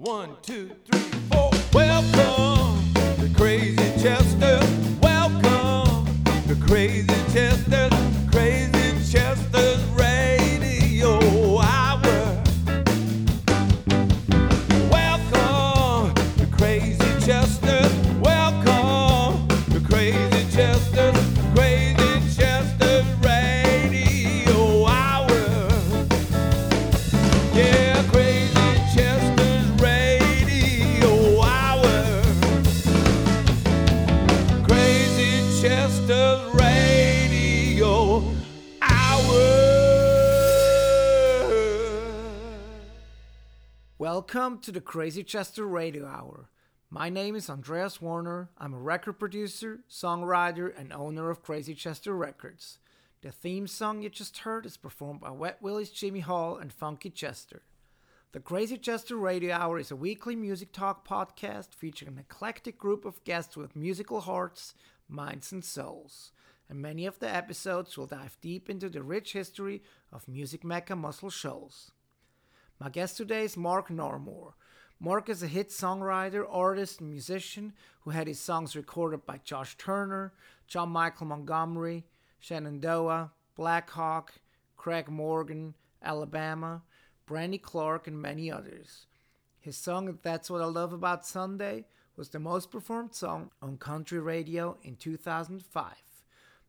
One, two, three, four. Welcome to Crazy Chester. Welcome to the Crazy Chester Radio Hour. My name is Andreas Werner. I'm a record producer, songwriter, and owner of Crazy Chester Records. The theme song you just heard is performed by Wet Willie's Jimmy Hall and Funky Chester. The Crazy Chester Radio Hour is a weekly music talk podcast featuring an eclectic group of guests with musical hearts, minds, and souls. And many of the episodes will dive deep into the rich history of music mecca Muscle Shoals. My guest today is Mark Narmore. Mark is a hit songwriter, artist, and musician who had his songs recorded by Josh Turner, John Michael Montgomery, Shenandoah, Blackhawk, Craig Morgan, Alabama, Brandy Clark, and many others. His song That's What I Love About Sunday was the most performed song on country radio in 2005.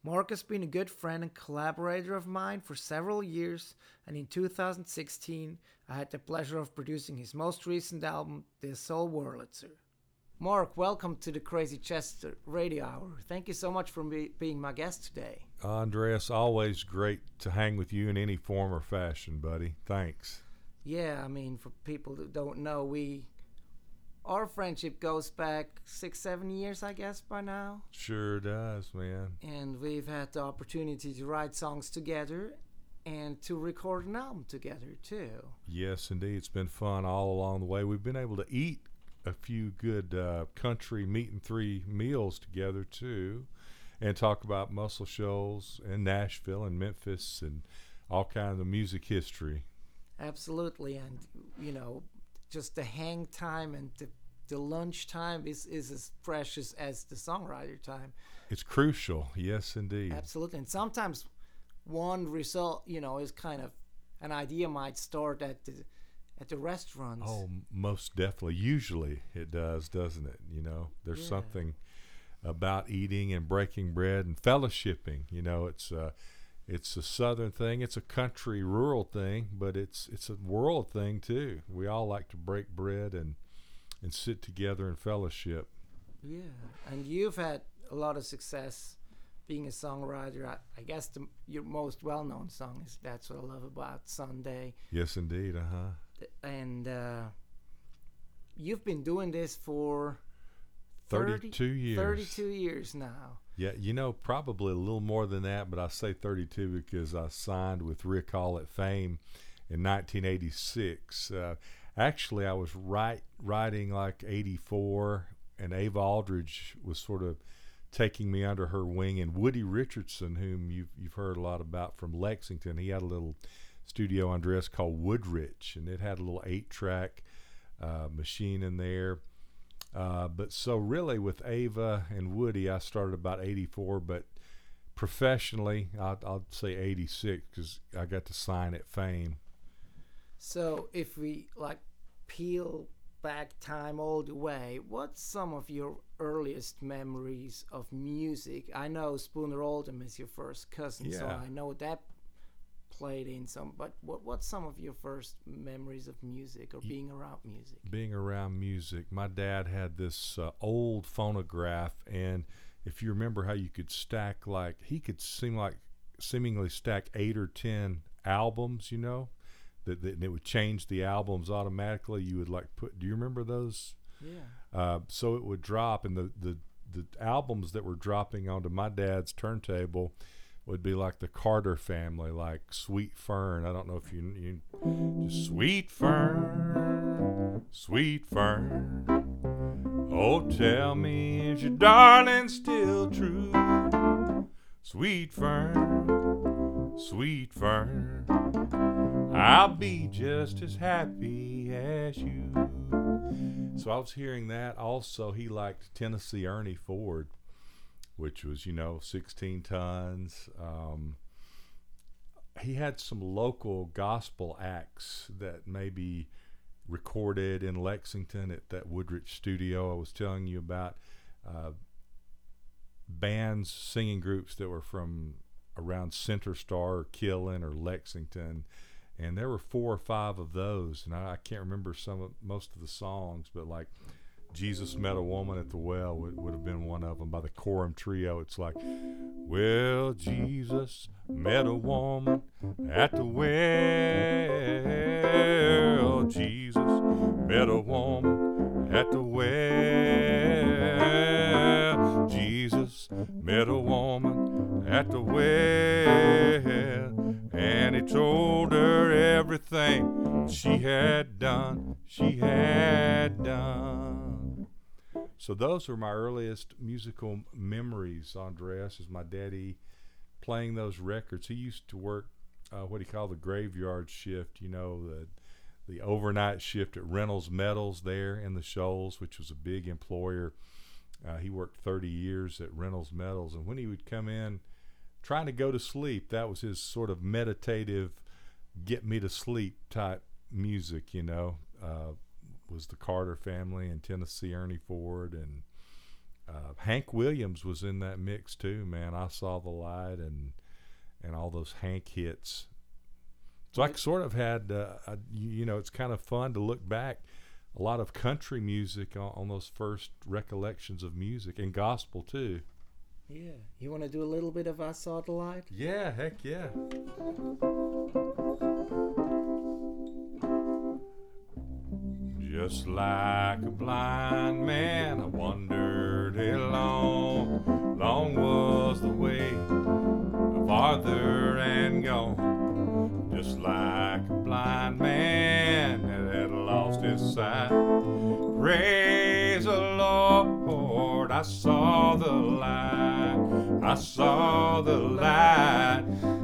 Mark has been a good friend and collaborator of mine for several years, and in 2016, I had the pleasure of producing his most recent album, This Old Wurlitzer. Mark, welcome to the Crazy Chester Radio Hour. Thank you so much for be- being my guest today. Andreas, always great to hang with you in any form or fashion, buddy. Thanks. Yeah, I mean, for people that don't know, we our friendship goes back six, seven years, I guess, by now. Sure does, man. and we've had the opportunity to write songs together and to record an album together too. Yes, indeed. It's been fun all along the way. We've been able to eat a few good uh, country meat and three meals together, too, and talk about Muscle Shoals and Nashville and Memphis and all kinds of music history. Absolutely, and you know, just the hang time and the the lunch time is is as precious as the songwriter time. It's crucial. Yes, indeed. Absolutely, and sometimes one result, you know, is kind of an idea might start at the at the restaurants. Oh, most definitely. Usually it does, doesn't it? You know, there's Yeah. something about eating and breaking bread and fellowshipping. You know, it's a, it's a southern thing. It's a country rural thing, but it's it's a world thing too. We all like to break bread and and sit together in fellowship. Yeah, and you've had a lot of success being a songwriter. I, I guess the, your most well-known song is "That's What I Love About Sunday," Yes, indeed. Uh huh. and uh, you've been doing this for 30 Thirty-two years. 32 years now. Yeah, you know, probably a little more than that, but I say 32 because I signed with Rick Hall at Fame in 1986. Uh, actually, I was right, writing like 84, and Ava Aldridge was sort of taking me under her wing, and Woody Richardson, whom you've, you've heard a lot about from Lexington, he had a little studio on dress called Woodrich, and it had a little eight track uh, machine in there. Uh, but so really with Ava and Woody, I started about 84, but professionally, I'll, I'll say 86 because I got to sign at Fame. So if we like peel back time all the way, what's some of your earliest memories of music? I know Spooner Oldham is your first cousin, so I know that played in some. But what what's some of your first memories of music or being around music? Being around music, my dad had this uh, old phonograph, and if you remember how you could stack like he could seem like seemingly stack eight or ten albums, you know, that, that and it would change the albums automatically. You would like put. Do you remember those? Yeah. Uh, so it would drop, and the, the the albums that were dropping onto my dad's turntable would be like the Carter family, like Sweet Fern. I don't know if you you just Sweet Fern, Sweet Fern. Oh, tell me, is your darling still true? Sweet Fern, Sweet Fern. I'll be just as happy as you. So I was hearing that. Also, he liked Tennessee Ernie Ford, which was you know 16 tons. Um, he had some local gospel acts that maybe recorded in Lexington at that Woodrich studio I was telling you about. Uh, bands, singing groups that were from around Center Star or Killen or Lexington, and there were four or five of those, and I, I can't remember some of most of the songs, but like Jesus met a woman at the well would, would have been one of them by the Coram Trio. It's like, well, Jesus met a woman at the well. Jesus met a woman at the well. Jesus met a woman at the well, and he told her everything she had done. She had done. So those were my earliest musical memories, Andreas, is my daddy playing those records. He used to work uh, what he called the graveyard shift, you know, the the overnight shift at Reynolds Metals there in the Shoals, which was a big employer. Uh, he worked 30 years at Reynolds Metals, and when he would come in trying to go to sleep, that was his sort of meditative, get me to sleep type music, you know. Uh, was the Carter family and Tennessee Ernie Ford and uh, Hank Williams was in that mix too. Man, I saw the light and and all those Hank hits. So I sort of had, uh, a, you know, it's kind of fun to look back. A lot of country music on, on those first recollections of music and gospel too. Yeah. You want to do a little bit of I Saw the Light? Yeah, heck yeah. Just like a blind man, I wandered how long, long was the way, farther and gone. Just like a blind man that had lost his sight. Praise the Lord, I saw the light. I saw the light.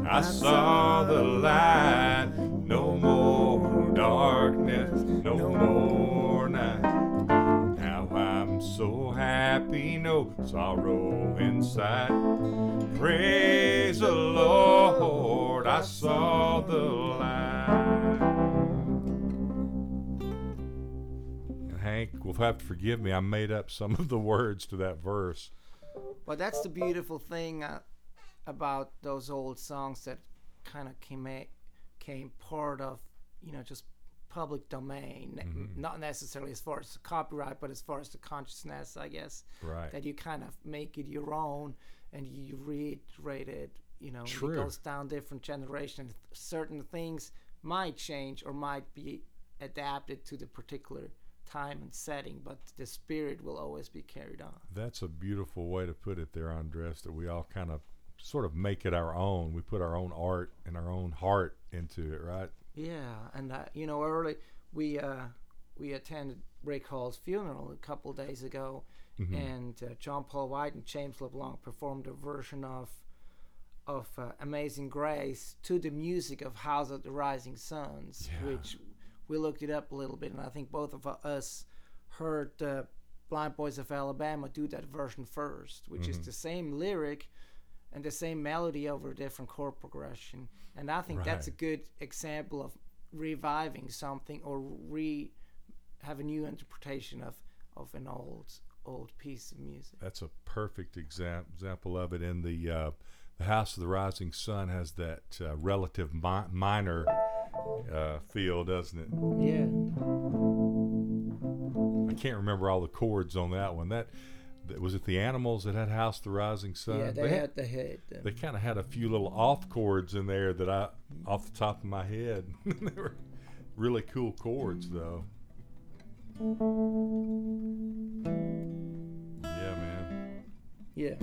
I saw the light. No more darkness, no more happy, no sorrow inside. Praise the Lord, I saw the light. And Hank will have to forgive me. I made up some of the words to that verse. Well, that's the beautiful thing uh, about those old songs that kind of came came part of, you know, just public domain. N- mm-hmm. Not necessarily as far as the copyright, but as far as the consciousness, I guess. Right. That you kind of make it your own and you reiterate it. You know, True. it goes down different generations. Certain things might change or might be adapted to the particular time and setting, but the spirit will always be carried on. That's a beautiful way to put it there, Andres, that we all kind of sort of make it our own. We put our own art and our own heart into it, right? Yeah, and uh, you know, early we uh, we attended Rick Hall's funeral a couple days ago, and uh, John Paul White and James LeBlanc performed a version of of uh, Amazing Grace to the music of House of the Rising Suns, Yeah. which we looked it up a little bit, and I think both of us heard uh, Blind Boys of Alabama do that version first, which is the same lyric and the same melody over a different chord progression. And I think that's a good example of reviving something or re have a new interpretation of of an old old piece of music. That's a perfect exam- example of it. In the uh, the House of the Rising Sun has that uh, relative mi- minor uh, feel, doesn't it? Yeah. I can't remember all the chords on that one. That was it. The Animals that had House the Rising Sun. yeah, they, had the head. um, they kind of had a few little off chords in there that I, off the top of my head, they were really cool chords though. Yeah, man. yeah.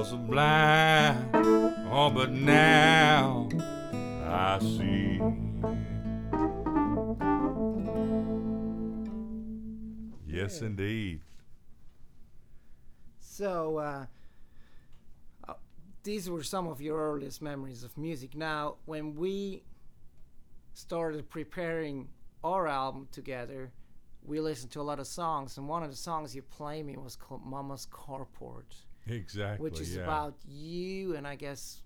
Was blind, oh, but now I see. Yes, indeed. So, uh, uh, these were some of your earliest memories of music. Now, when we started preparing our album together, we listened to a lot of songs, and one of the songs you played me was called Mama's Carport, Exactly. which is yeah. about you and I guess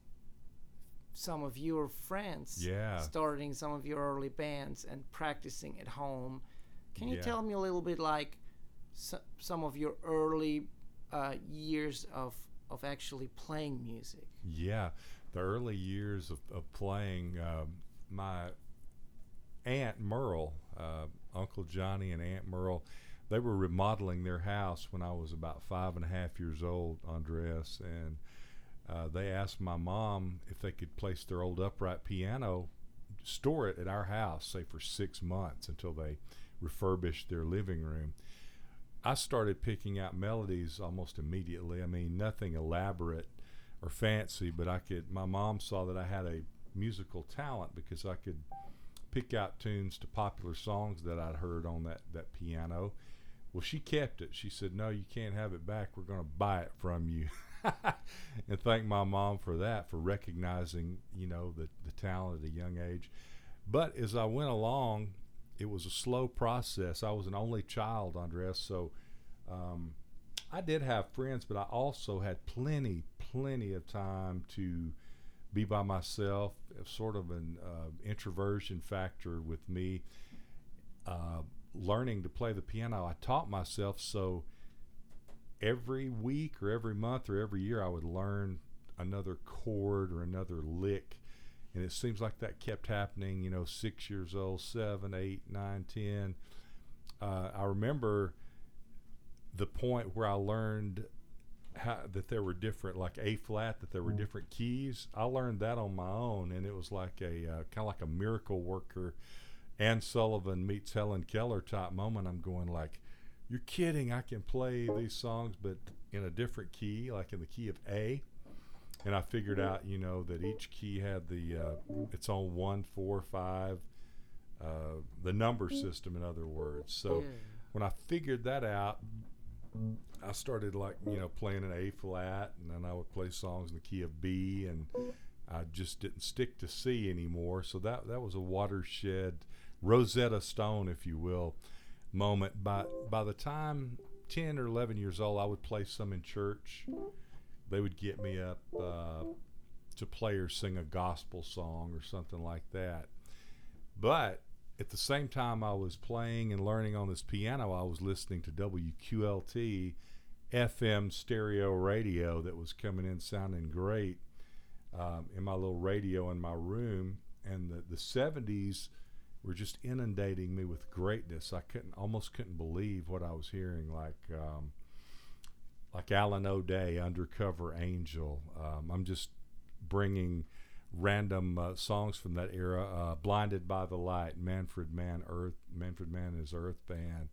some of your friends Yeah. starting some of your early bands and practicing at home. Can you Yeah. tell me a little bit like so, some of your early uh, years of of actually playing music? Yeah, the early years of, of playing, um, my aunt Merle, uh, Uncle Johnny and Aunt Merle, they were remodeling their house when I was about five and a half years old, Andres, and uh, they asked my mom if they could place their old upright piano, store it at our house, say for six months until they refurbished their living room. I started picking out melodies almost immediately. I mean, nothing elaborate or fancy, but I could. My mom saw that I had a musical talent because I could pick out tunes to popular songs that I'd heard on that that piano. Well, she kept it. She said, "No, you can't have it back. We're going to buy it from you." and thank my mom for that, for recognizing, you know, the the talent at a young age. But as I went along, it was a slow process. I was an only child, Andres, so um, I did have friends, but I also had plenty, plenty of time to be by myself. Sort of an uh, introversion factor with me. Uh, learning to play the piano, I taught myself so every week or every month or every year I would learn another chord or another lick. And it seems like that kept happening, you know, six years old, seven, eight, nine, ten. Uh, I remember the point where I learned how, that there were different, like A flat, that there were different keys. I learned that on my own, and it was like a uh, kind of like a miracle worker, Anne Sullivan meets Helen Keller type moment. I'm going like, you're kidding! I can play these songs, but in a different key, like in the key of A. And I figured out, you know, that each key had the uh, its own one, four, five, uh, the number system, in other words. So Yeah. when I figured that out, I started like you know playing an A flat, and then I would play songs in the key of B, and I just didn't stick to C anymore. So that that was a watershed, Rosetta Stone, if you will, moment. By by the time ten or eleven years old, I would play some in church. They would get me up uh, to play or sing a gospel song or something like that. But at the same time I was playing and learning on this piano, I was listening to WQLT FM stereo radio that was coming in sounding great um, in my little radio in my room. And the, the 70s were just inundating me with greatness. I couldn't almost couldn't believe what I was hearing, like um, like Alan O'Day, Undercover Angel. Um, I'm just bringing random uh, songs from that era. Uh, Blinded by the Light, Manfred Mann, Earth, Manfred Mann and his Earth Band,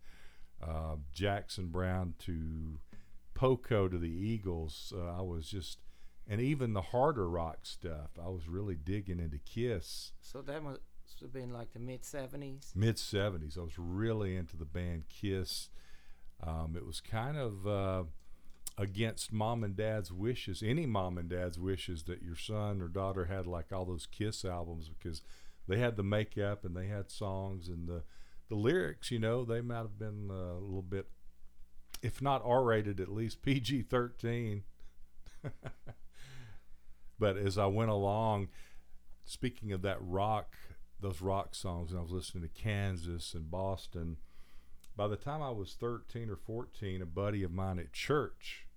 uh, Jackson Browne to Poco to the Eagles. Uh, I was just, and even the harder rock stuff. I was really digging into Kiss. So that have been like the mid '70s. Mid 70s, I was really into the band Kiss. Um, it was kind of uh, against mom and dad's wishes, any mom and dad's wishes that your son or daughter had like all those Kiss albums because they had the makeup and they had songs and the the lyrics. You know, they might have been uh, a little bit, if not R-rated, at least PG-13. but as I went along, speaking of that rock, those rock songs, and I was listening to Kansas and Boston by the time I was 13 or 14, a buddy of mine at church,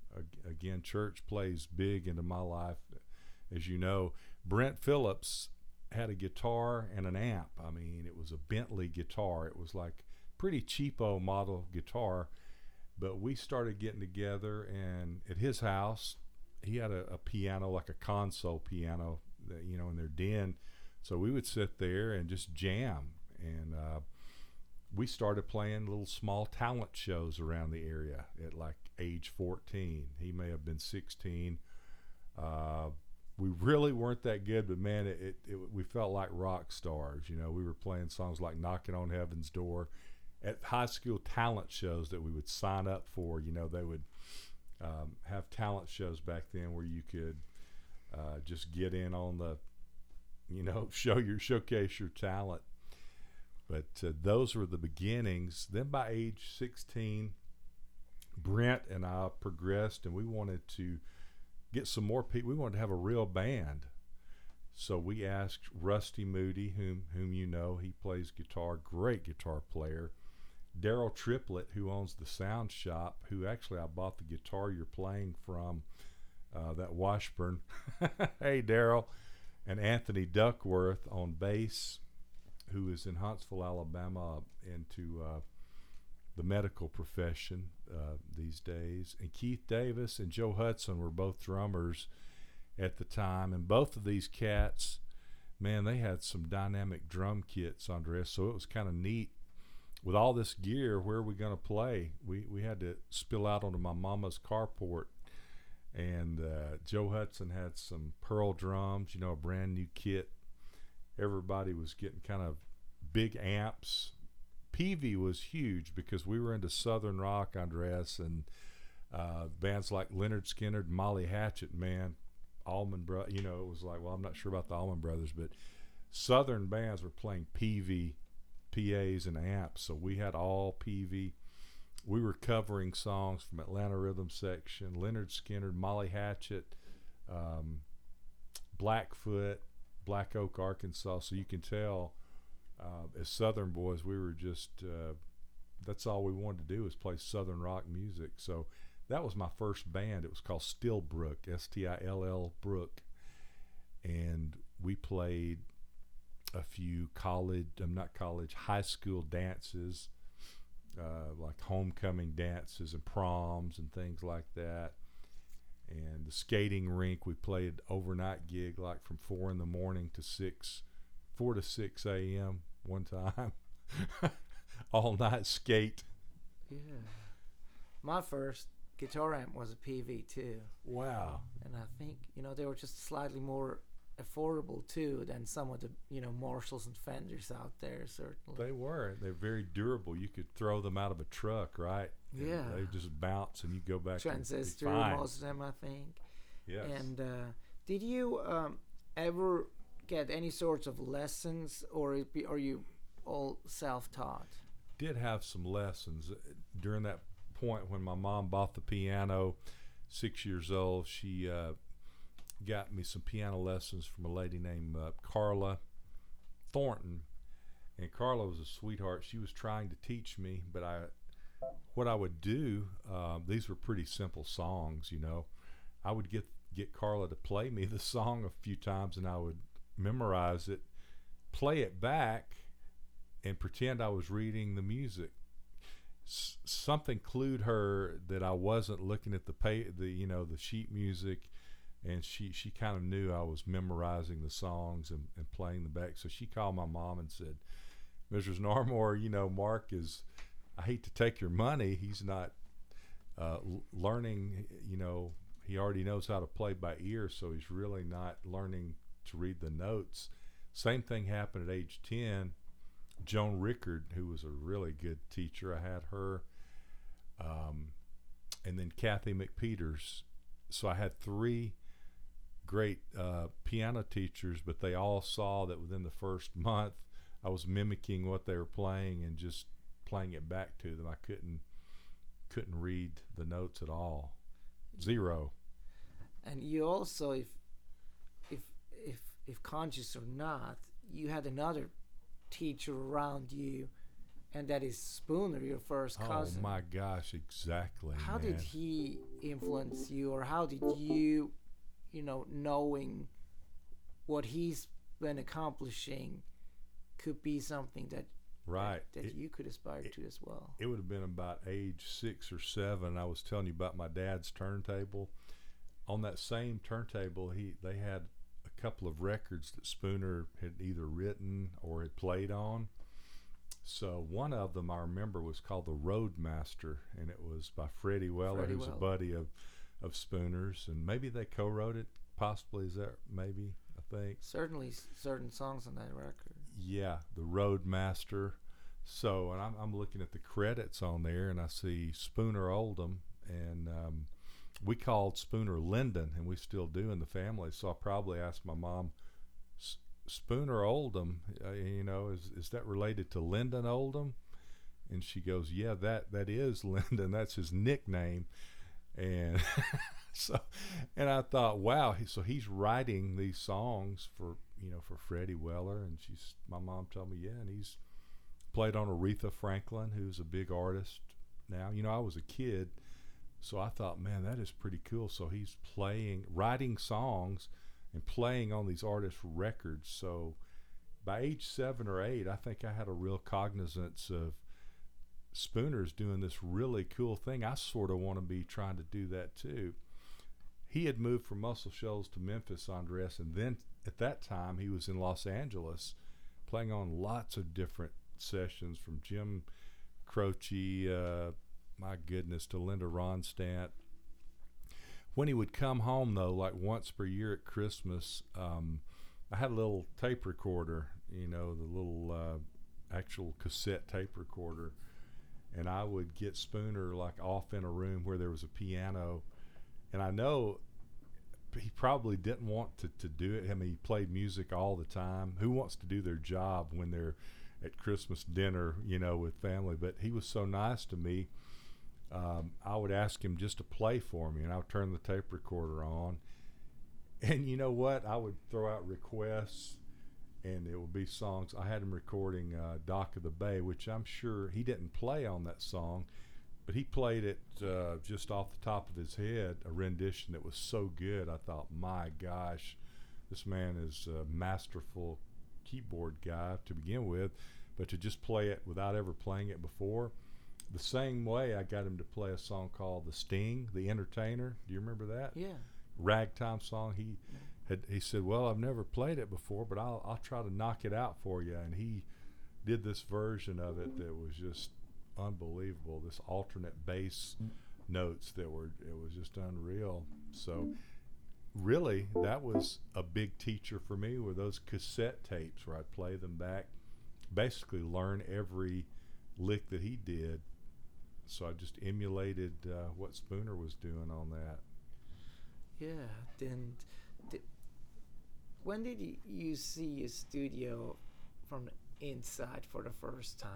again, church plays big into my life, as you know. Brent Phillips had a guitar and an amp. I mean, it was a Bentley guitar. It was like pretty cheapo model guitar. But we started getting together, and at his house, he had a, a piano, like a console piano, that, you know, in their den. So we would sit there and just jam. And uh, we started playing little small talent shows around the area at like age 14. He may have been 16. Uh, we really weren't that good, but man, it, it, it we felt like rock stars. You know, we were playing songs like "Knocking on Heaven's Door" at high school talent shows that we would sign up for. You know, they would um, have talent shows back then where you could uh, just get in on the, you know, show your showcase your talent. But uh, those were the beginnings. Then by age 16, Brent and I progressed, and we wanted to get some more people. We wanted to have a real band. So we asked Rusty Moody, whom whom you know, he plays guitar, great guitar player. Daryl Triplett, who owns the Sound Shop, who actually I bought the guitar you're playing from, uh, that Washburn. hey, Daryl, and Anthony Duckworth on bass, who is in Huntsville, Alabama, into uh, the medical profession uh, these days. And Keith Davis and Joe Hudson were both drummers at the time, and both of these cats, man, they had some dynamic drum kits, Andres. So it was kind of neat with all this gear, where are we going to play? We we had to spill out onto my mama's carport, and uh, Joe Hudson had some Pearl drums, you know, a brand new kit. Everybody was getting kind of big amps. Peavey was huge because we were into Southern rock, Andres, and uh, bands like Lynyrd Skynyrd, Molly Hatchet, man, Allman Bro. You know, it was like, well, I'm not sure about the Allman Brothers, but Southern bands were playing Peavey PAs and amps. So we had all Peavey. We were covering songs from Atlanta Rhythm Section, Lynyrd Skynyrd, Molly Hatchet, um, Blackfoot, Black Oak, Arkansas. So you can tell, uh, as Southern boys, we were just uh, that's all we wanted to do is play Southern rock music. So that was my first band. It was called Stillbrook, S T I L L Brook, and we played a few college, um, not college, high school dances, uh, like homecoming dances and proms and things like that. And the skating rink, we played overnight gig like from four in the morning to six, four to six a.m. one time, all night skate. Yeah. My first guitar amp was a Peavey too, Wow. and I think you know they were just slightly more affordable too than some of the you know Marshalls and Fenders out there. Certainly. They were. They're very durable. You could throw them out of a truck, right? And Yeah. They just bounce and you go back. Transistor, most of them, I think. Yes. And uh, did you um, ever get any sorts of lessons, or be, are you all self-taught? did have some lessons during that point when my mom bought the piano six years old she uh, got me some piano lessons from a lady named uh, carla thornton. And carla was a sweetheart. She was trying to teach me but i what i would do um, these were pretty simple songs you know. I would get get carla to play me the song a few times and i would memorize it play it back and pretend I was reading the music. S- something clued her that I wasn't looking at the pay, the you know the sheet music, and she she kind of knew I was memorizing the songs and, and playing them back. So she called my mom and said, "Mrs. Narmore, you know Mark is. I hate to take your money. He's not uh, learning. You know he already knows how to play by ear, so he's really not learning to read the notes." Same thing happened at age ten. Joan Rickard, who was a really good teacher. I had her, um, and then Kathy McPeters. So I had three great uh, piano teachers, but they all saw that within the first month I was mimicking what they were playing and just playing it back to them. I couldn't couldn't read the notes at all, zero. And you also, if if if if conscious or not, you had another teacher around you, and that is Spooner, your first cousin. Oh my gosh, exactly. how man. did he influence you, or how did you, you know, knowing what he's been accomplishing, could be something that Right. that, It- you could aspire it- to as well. it would have been about age six or seven. I was telling you about my dad's turntable. On that same turntable, he they had a couple of records that Spooner had either written or had played on. So one of them I remember was called the Roadmaster, and it was by Freddy Weller, Freddy who's Weller. a buddy of of Spooner's, and maybe they co-wrote it. Possibly is that maybe I think. Certainly, certain songs on that record. Yeah, the Roadmaster. So, and I'm, I'm looking at the credits on there, and I see Spooner Oldham, and um, we called Spooner Lindon, and we still do in the family. So I probably asked my mom, Spooner Oldham, uh, you know, is is that related to Lindon Oldham? And she goes, Yeah, that that is Lindon. That's his nickname. And so, and I thought, wow. So he's writing these songs for you know for Freddy Weller, and she's my mom told me, yeah, and he's played on Aretha Franklin, who's a big artist now. You know, I was a kid, so I thought, man, that is pretty cool. So he's playing, writing songs, and playing on these artists' records. So by age seven or eight, I think I had a real cognizance of Spooner's doing this really cool thing. I sort of want to be trying to do that too. He had moved from Muscle Shoals to Memphis, Andres, and then at that time he was in Los Angeles playing on lots of different sessions from Jim Croce, uh, my goodness, to Linda Ronstadt. When he would come home, though, like once per year at Christmas, um, I had a little tape recorder, you know, the little uh, actual cassette tape recorder, and I would get Spooner like off in a room where there was a piano, and I know he probably didn't want to, to do it. I mean, he played music all the time. Who wants to do their job when they're at Christmas dinner, you know, with family? But he was so nice to me. Um, I would ask him just to play for me, and I would turn the tape recorder on. And you know what? I would throw out requests, and it would be songs. I had him recording uh, "Dock of the Bay," which I'm sure he didn't play on that song, but he played it uh, just off the top of his head. A rendition that was so good. I thought, my gosh, this man is a masterful keyboard guy to begin with, but to just play it without ever playing it before. The same way I got him to play a song called "The Sting," the Entertainer. Do you remember that? Yeah. ragtime song. He had he said, "Well, I've never played it before, but I'll I'll try to knock it out for you." And he did this version of it that was just unbelievable. This alternate bass notes that were it was just unreal. So really, that was a big teacher for me were those cassette tapes where I'd play them back, basically learn every lick that he did. So I just emulated uh, what Spooner was doing on that. Yeah. Di- when did you, you see a studio from the inside for the first time?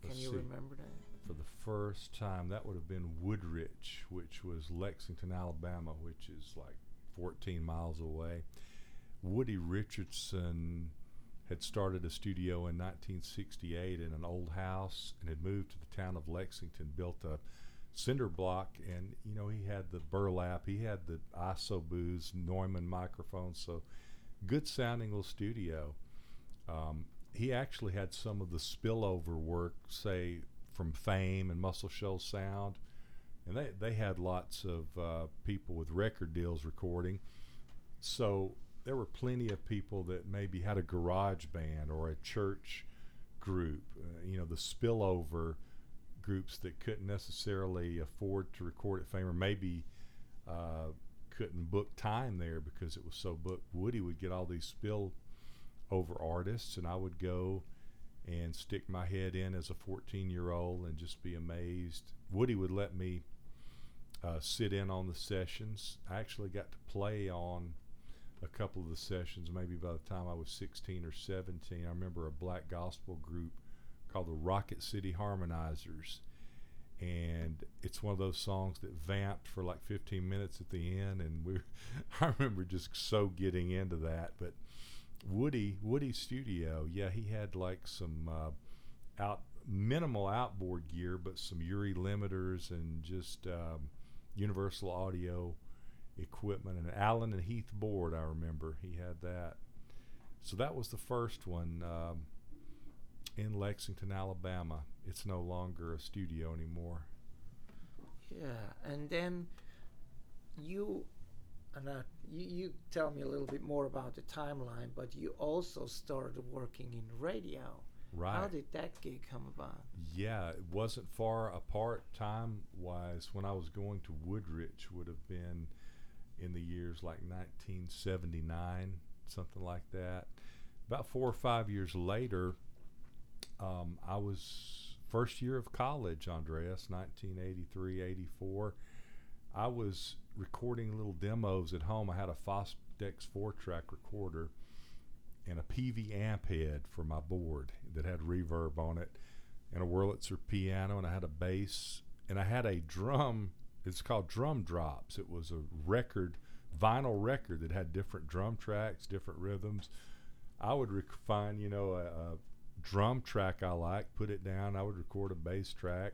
Can Let's you see. remember that? for the first time. That would have been Woodrich, which was Lexington, Alabama, which is like 14 miles away. Woody Richardson had started a studio in 1968 in an old house and had moved to the town of Lexington, built a cinder block, and you know he had the burlap, he had the ISO booths, Neumann microphones, so good sounding little studio. Um, he actually had some of the spillover work, say from Fame and Muscle Shoals Sound, and they they had lots of uh, people with record deals recording. So there were plenty of people that maybe had a garage band or a church group. Uh, you know, the spillover groups that couldn't necessarily afford to record at Fame or maybe uh, couldn't book time there because it was so booked. Woody would get all these spill over artists, and I would go and stick my head in as a 14 year old and just be amazed. Woody would let me uh, sit in on the sessions. I actually got to play on a couple of the sessions maybe by the time I was 16 or 17. I remember a black gospel group called the Rocket City Harmonizers. And it's one of those songs that vamped for like 15 minutes at the end, and we, I remember just so getting into that. But Woody Woody Studio, yeah, he had like some uh, out minimal outboard gear, but some UREI limiters and just um, Universal Audio equipment and Allen and Heath board. I remember he had that. So that was the first one. Um, in Lexington, Alabama. It's no longer a studio anymore. Yeah, and then you and uh, you, you tell me a little bit more about the timeline, but you also started working in radio. Right. How did that gig come about? Yeah, it wasn't far apart time wise. When I was going to Woodrich, would have been in the years like 1979, something like that. About four or five years later, um, I was first year of college, Andreas, 1983, 84. I was recording little demos at home. I had a Fostex four track recorder and a Peavey amp head for my board that had reverb on it, and a Wurlitzer piano, and I had a bass, and I had a drum. It's called Drum Drops. It was a record, vinyl record that had different drum tracks, different rhythms. I would find, you know, a, a drum track I like, put it down. I would record a bass track,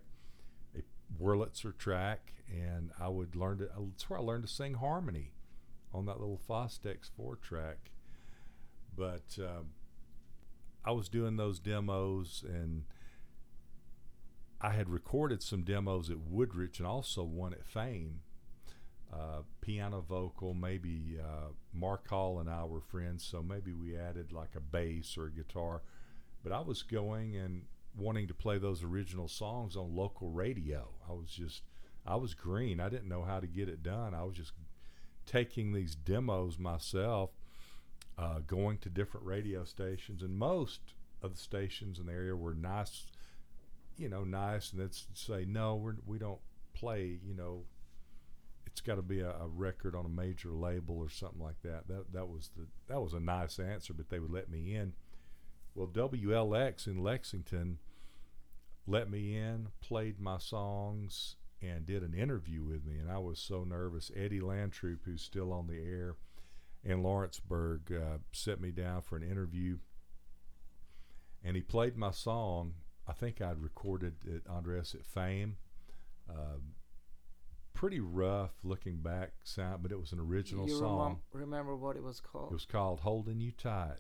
a Wurlitzer track, and I would learn to. That's where I learned to sing harmony on that little Fostex four track. But um, I was doing those demos, and I had recorded some demos at Woodrich and also one at Fame. Uh, piano vocal, maybe uh, Mark Hall and I were friends, so maybe we added like a bass or a guitar. But I was going and wanting to play those original songs on local radio. I was just, I was green. I didn't know how to get it done. I was just taking these demos myself, uh, going to different radio stations, and most of the stations in the area were nice, you know, nice, and they'd say, no, we're, we don't play, you know, it's got to be a, a record on a major label or something like that. That that was the that was a nice answer, but they would let me in. Well, WLX in Lexington let me in, played my songs, and did an interview with me, and I was so nervous. Eddie Lantroop, who's still on the air in Lawrenceburg, uh, set me down for an interview, and he played my song. I think I'd recorded it, Andres, at Fame. Um, pretty rough looking back sound, but it was an original you song. remem- remember what it was called? It was called Holding You Tight.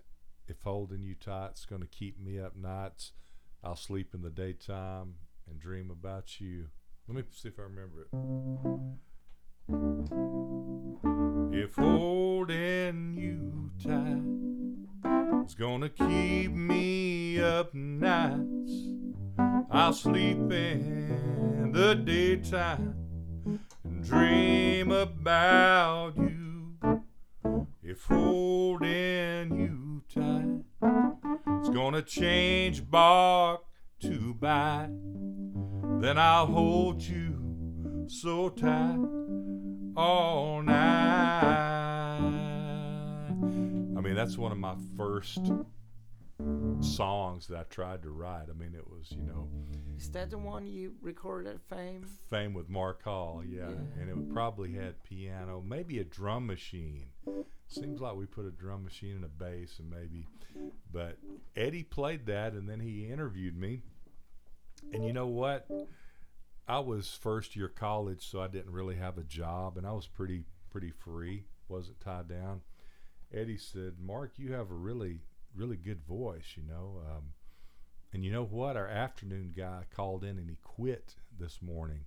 If holding you tight's going to keep me up nights, I'll sleep in the daytime and dream about you. Let me see if I remember it. If holding you tight is to keep me up nights, I'll sleep in the daytime and dream about you. If holding you tight is gonna change bark to bite, then I'll hold you so tight all night. I mean, that's one of my first songs that I tried to write. I mean, it was, you know, Is that the one you recorded at Fame? Fame with Mark Hall, yeah. Yeah. And it probably had piano, maybe a drum machine. Seems like we put a drum machine and a bass and maybe but Eddie played that and then he interviewed me. And you know what? I was first year college, so I didn't really have a job and I was pretty pretty free, wasn't tied down. Eddie said, "Mark, you have a really really good voice, you know." Um, and you know what? Our afternoon guy called in and he quit this morning.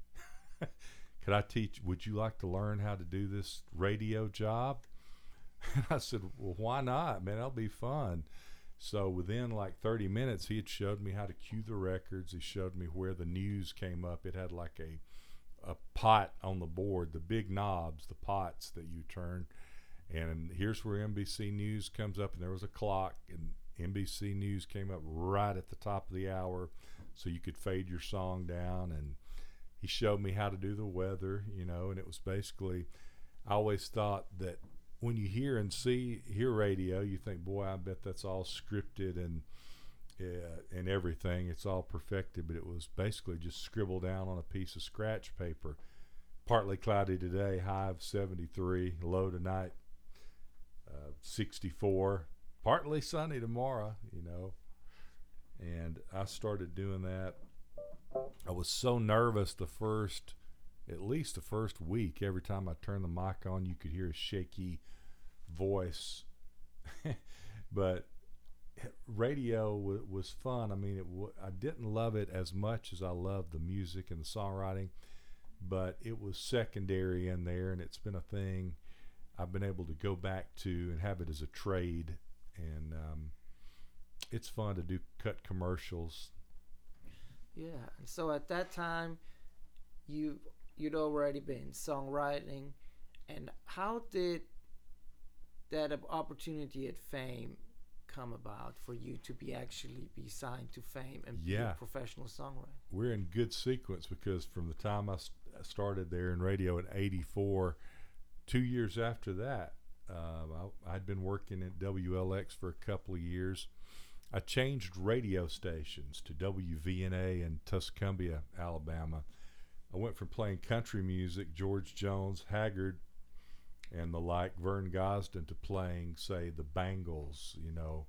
Could I teach? Would you like to learn how to do this radio job? And I said, Well, why not, man? That'll be fun. So within like 30 minutes, he had showed me how to cue the records. He showed me where the news came up. It had like a a pot on the board, the big knobs, the pots that you turn. And here's where NBC News comes up, and there was a clock, and NBC News came up right at the top of the hour, so you could fade your song down. And he showed me how to do the weather, you know, and it was basically. I always thought that when you hear and see hear radio, you think, boy, I bet that's all scripted and uh, and everything. It's all perfected, but it was basically just scribbled down on a piece of scratch paper. Partly cloudy today, high of 73, low tonight uh, 64. Partly sunny tomorrow, you know. And I started doing that. I was so nervous the first, at least the first week. Every time I turned the mic on, you could hear a shaky voice. but radio w- was fun. I mean, it w- I didn't love it as much as I loved the music and the songwriting, but it was secondary in there, and it's been a thing I've been able to go back to and have it as a trade, and um, it's fun to do cut commercials. Yeah, and so at that time, you you'd already been songwriting, and how did that opportunity at Fame come about for you to be actually be signed to Fame and be a professional songwriter? we're in good sequence because from the time I st- started there in radio in '84, two years after that, uh, I, I'd been working at WLX for a couple of years. I changed radio stations to WVNA in Tuscumbia, Alabama. I went from playing country music, George Jones, Haggard, and the like, Vern Gosdin, to playing, say, the Bangles, you know,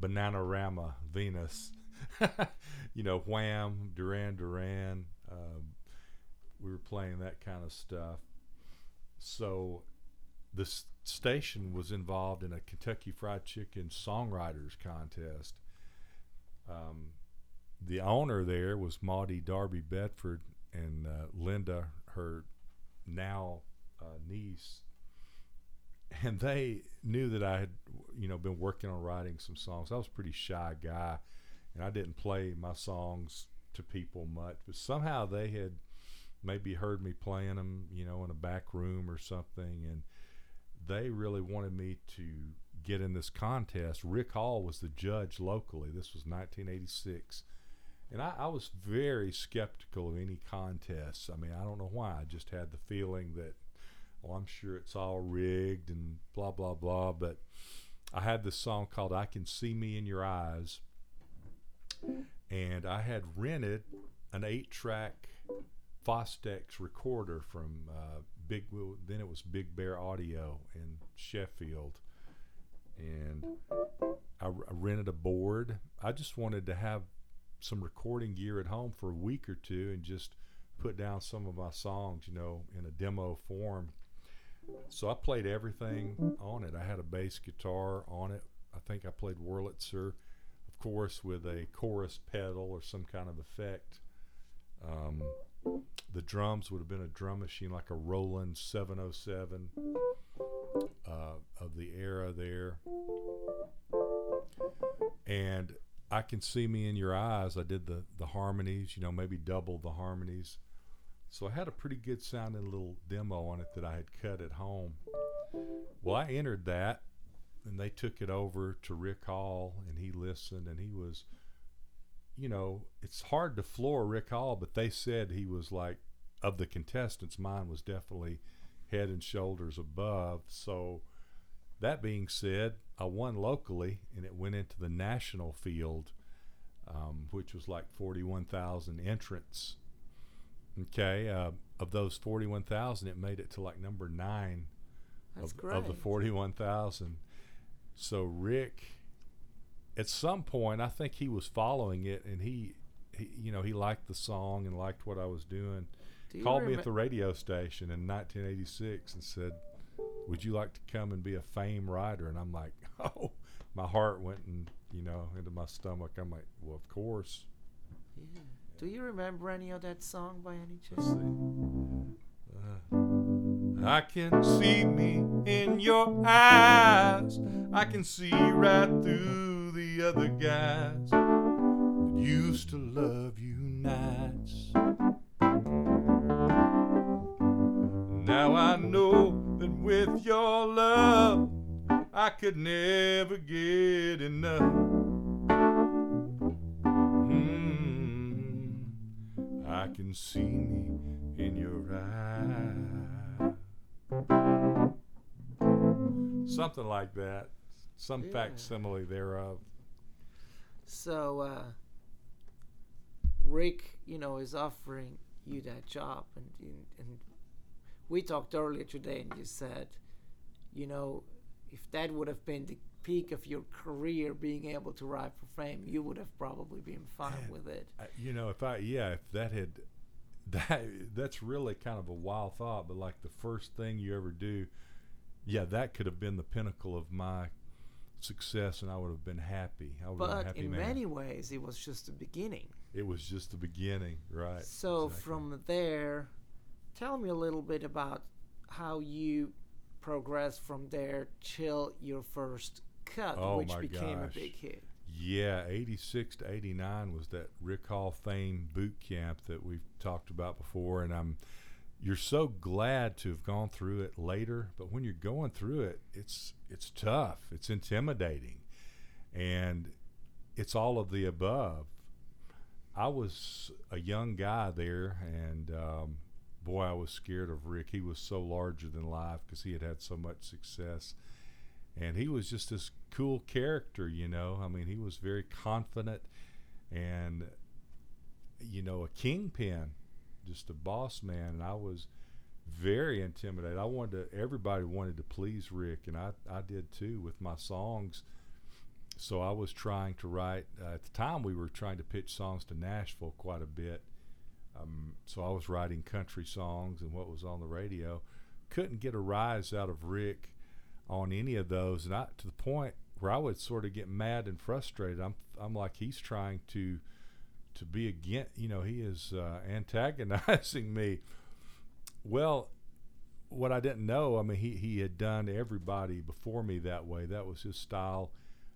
Bananarama, Venus, you know, Wham, Duran Duran. Um, we were playing that kind of stuff. So the station was involved in a Kentucky Fried Chicken songwriters contest. Um, the owner there was Maudie Darby Bedford and uh, Linda, her now uh, niece, and they knew that I had, you know, been working on writing some songs. I was a pretty shy guy, and I didn't play my songs to people much. But somehow they had maybe heard me playing them, you know, in a back room or something, and they really wanted me to get in this contest. Rick Hall was the judge locally. This was 1986. And I, I was very skeptical of any contests. I mean, I don't know why. I just had the feeling that, well, I'm sure it's all rigged and blah, blah, blah. But I had this song called I Can See Me in Your Eyes. And I had rented an eight track Fostex recorder from uh, Big, then it was Big Bear Audio in Sheffield. And I, r- I rented a board. I just wanted to have some recording gear at home for a week or two and just put down some of my songs, you know, in a demo form. So I played everything on it. I had a bass guitar on it. I think I played Wurlitzer, of course, with a chorus pedal or some kind of effect. Um, the drums would have been a drum machine like a Roland 707 uh, of the era there. And I can see me in your eyes. I did the the harmonies, you know, maybe double the harmonies. So I had a pretty good sounding little demo on it that I had cut at home. Well, I entered that, and they took it over to Rick Hall, and he listened, and he was, you know, it's hard to floor Rick Hall, but they said he was like, of the contestants, mine was definitely head and shoulders above. So, that being said, I won locally, and it went into the national field, um, which was like 41,000 entrants. Okay, uh, of those 41,000, it made it to like number nine That's of, great. of the 41,000. So Rick, at some point, I think he was following it, and he, he, you know, he liked the song and liked what I was doing. Do Called me at the radio station in 1986 and said, "Would you like to come and be a fame writer?" And I'm like, "Oh." My heart went and you know into my stomach. I'm like, "Well, of course." Yeah. Do you remember any of that song by any chance? Uh, I can see me in your eyes. I can see right through the other guys that used to love you nights. Now I know that with your love, I could never get enough. I can see me in your eyes. Something like that. Some Yeah. facsimile thereof. So, uh, Rick, you know, is offering you that job, and and- and we talked earlier today, and you said, you know, if that would have been the peak of your career, being able to ride for fame, you would have probably been fine with it. I- you know, if I yeah, if that had that that's really kind of a wild thought, but like the first thing you ever do, yeah, that could have been the pinnacle of my success, and I would have been happy. I would have been But happy in man. many ways, it was just the beginning. it was just the beginning, right? So exactly. from there, tell me a little bit about how you progressed from there till your first cut, Oh which my became gosh. a big hit. Yeah, 86 to 89 was that Rick Hall Fame boot camp that we've talked about before. And I'm, you're so glad to have gone through it later. But when you're going through it, it's, it's tough, it's intimidating, and it's all of the above. I was a young guy there, and um, boy, I was scared of Rick. He was so larger than life because he had had so much success and he was just this cool character, you know. I mean, he was very confident and you know, a kingpin, just a boss man, and I was very intimidated. I wanted to everybody wanted to please Rick and I I did too with my songs. So I was trying to write uh, at the time we were trying to pitch songs to Nashville quite a bit. Um, so I was writing country songs and what was on the radio. Couldn't get a rise out of Rick on any of those, and to the point where I would sort of get mad and frustrated. I'm I'm like he's trying to to be again. You know, he is uh, antagonizing me. Well, what I didn't know, I mean, he he had done everybody before me that way. That was his style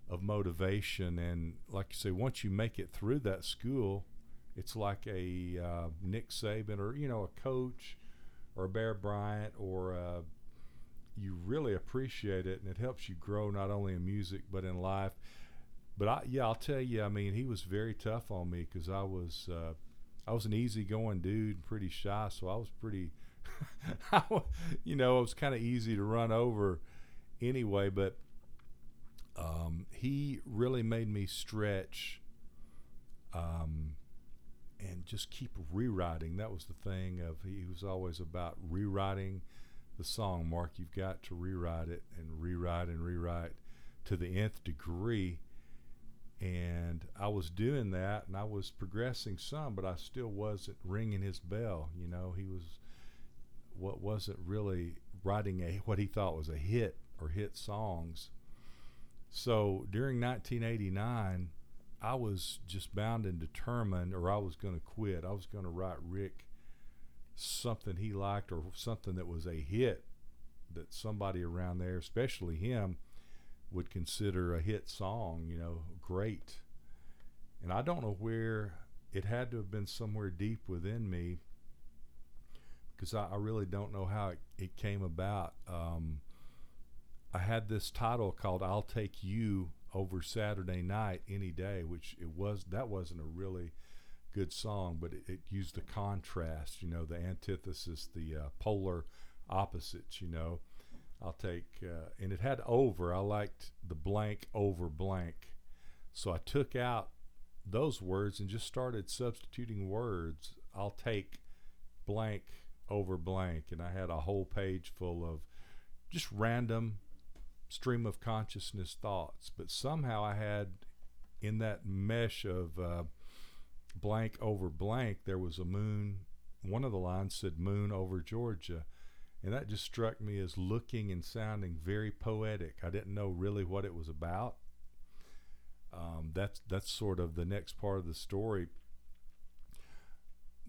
of motivation, and like you say, once you make it through that school, it's like a uh, Nick Saban or you know a coach or a Bear Bryant or uh, you really appreciate it and it helps you grow not only in music but in life. But I, yeah, I'll tell you, I mean, he was very tough on me because I was uh, I was an easygoing dude, pretty shy, so I was pretty, you know, it was kind of easy to run over anyway. But um, he really made me stretch. Um, and just keep rewriting. That was the thing of he was always about rewriting the song. Mark, you've got to rewrite it and rewrite and rewrite to the nth degree. And I was doing that, and I was progressing some, but I still wasn't ringing his bell. You know, he was what wasn't really writing a what he thought was a hit or hit songs. So during 1989, I was just bound and determined, or I was going to quit. I was going to write Rick something he liked or something that was a hit that somebody around there, especially him, would consider a hit song, you know, great. And I don't know where it had to have been somewhere deep within me because I, I really don't know how it, it came about. Um, I had this title called I'll Take You over Saturday night any day, which it was that wasn't a really good song, but it, it used the contrast, you know, the antithesis, the uh, polar opposites, you know. I'll take, uh, and it had over. I liked the blank over blank. So I took out those words and just started substituting words. I'll take blank over blank. And I had a whole page full of just random stream of consciousness thoughts. But somehow I had in that mesh of uh, blank over blank, there was a moon. One of the lines said moon over Georgia. And that just struck me as looking and sounding very poetic. I didn't know really what it was about. Um, that's that's sort of the next part of the story.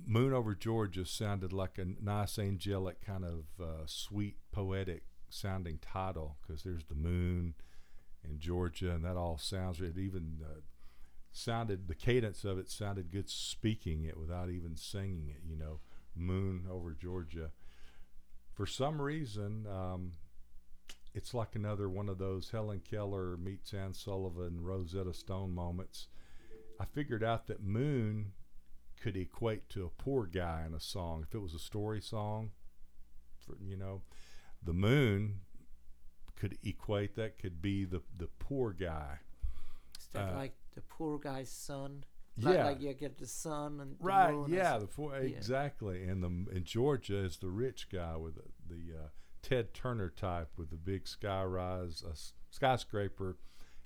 Moon over Georgia sounded like a nice angelic kind of uh, sweet poetic sounding title because there's the moon and Georgia and that all sounds it even uh, sounded the cadence of it sounded good speaking it without even singing it you know moon over Georgia. For some reason um, it's like another one of those Helen Keller meets Anne Sullivan Rosetta Stone moments. I figured out that moon could equate to a poor guy in a song. If it was a story song for, you know the moon could equate that could be the the poor guy. That Uh, like the poor guy's son? Like, yeah like you get the sun and the right yeah the poor, yeah. exactly and the in georgia is the rich guy with the, the uh, ted turner type with the big sky rise uh, skyscraper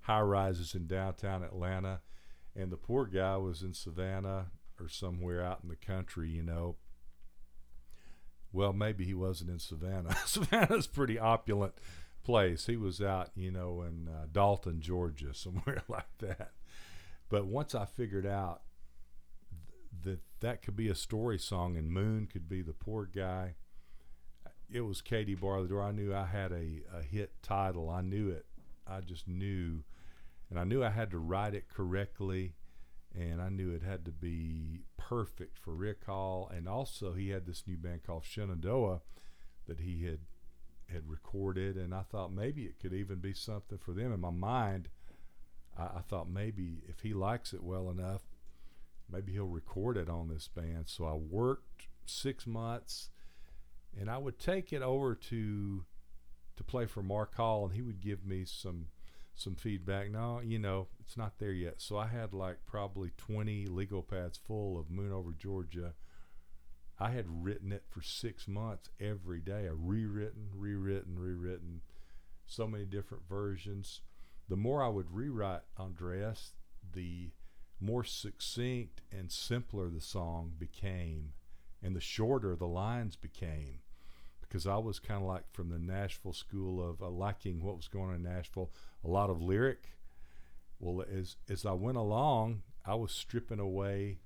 high rises in downtown atlanta and the poor guy was in savannah or somewhere out in the country you know well maybe he wasn't in savannah savannah's pretty opulent place. He was out, you know, in uh, Dalton, Georgia, somewhere like that. But once I figured out th- that that could be a story song and Moon could be the poor guy, it was Katie Bar the Door. I knew I had a, a hit title. I knew it. I just knew. And I knew I had to write it correctly. And I knew it had to be perfect for Rick Hall. And also, he had this new band called Shenandoah that he had had recorded, and I thought maybe it could even be something for them. In my mind, I, I thought maybe if he likes it well enough, maybe he'll record it on this band. So I worked six months, and I would take it over to to play for Mark Hall, and he would give me some some feedback. No, you know, it's not there yet. So I had like probably 20 legal pads full of Moon Over Georgia I had written it for six months every day. I rewritten, rewritten, rewritten, so many different versions. The more I would rewrite Andreas, the more succinct and simpler the song became, and the shorter the lines became. Because I was kind of like from the Nashville school of uh, liking what was going on in Nashville, a lot of lyric. Well, as as I went along, I was stripping away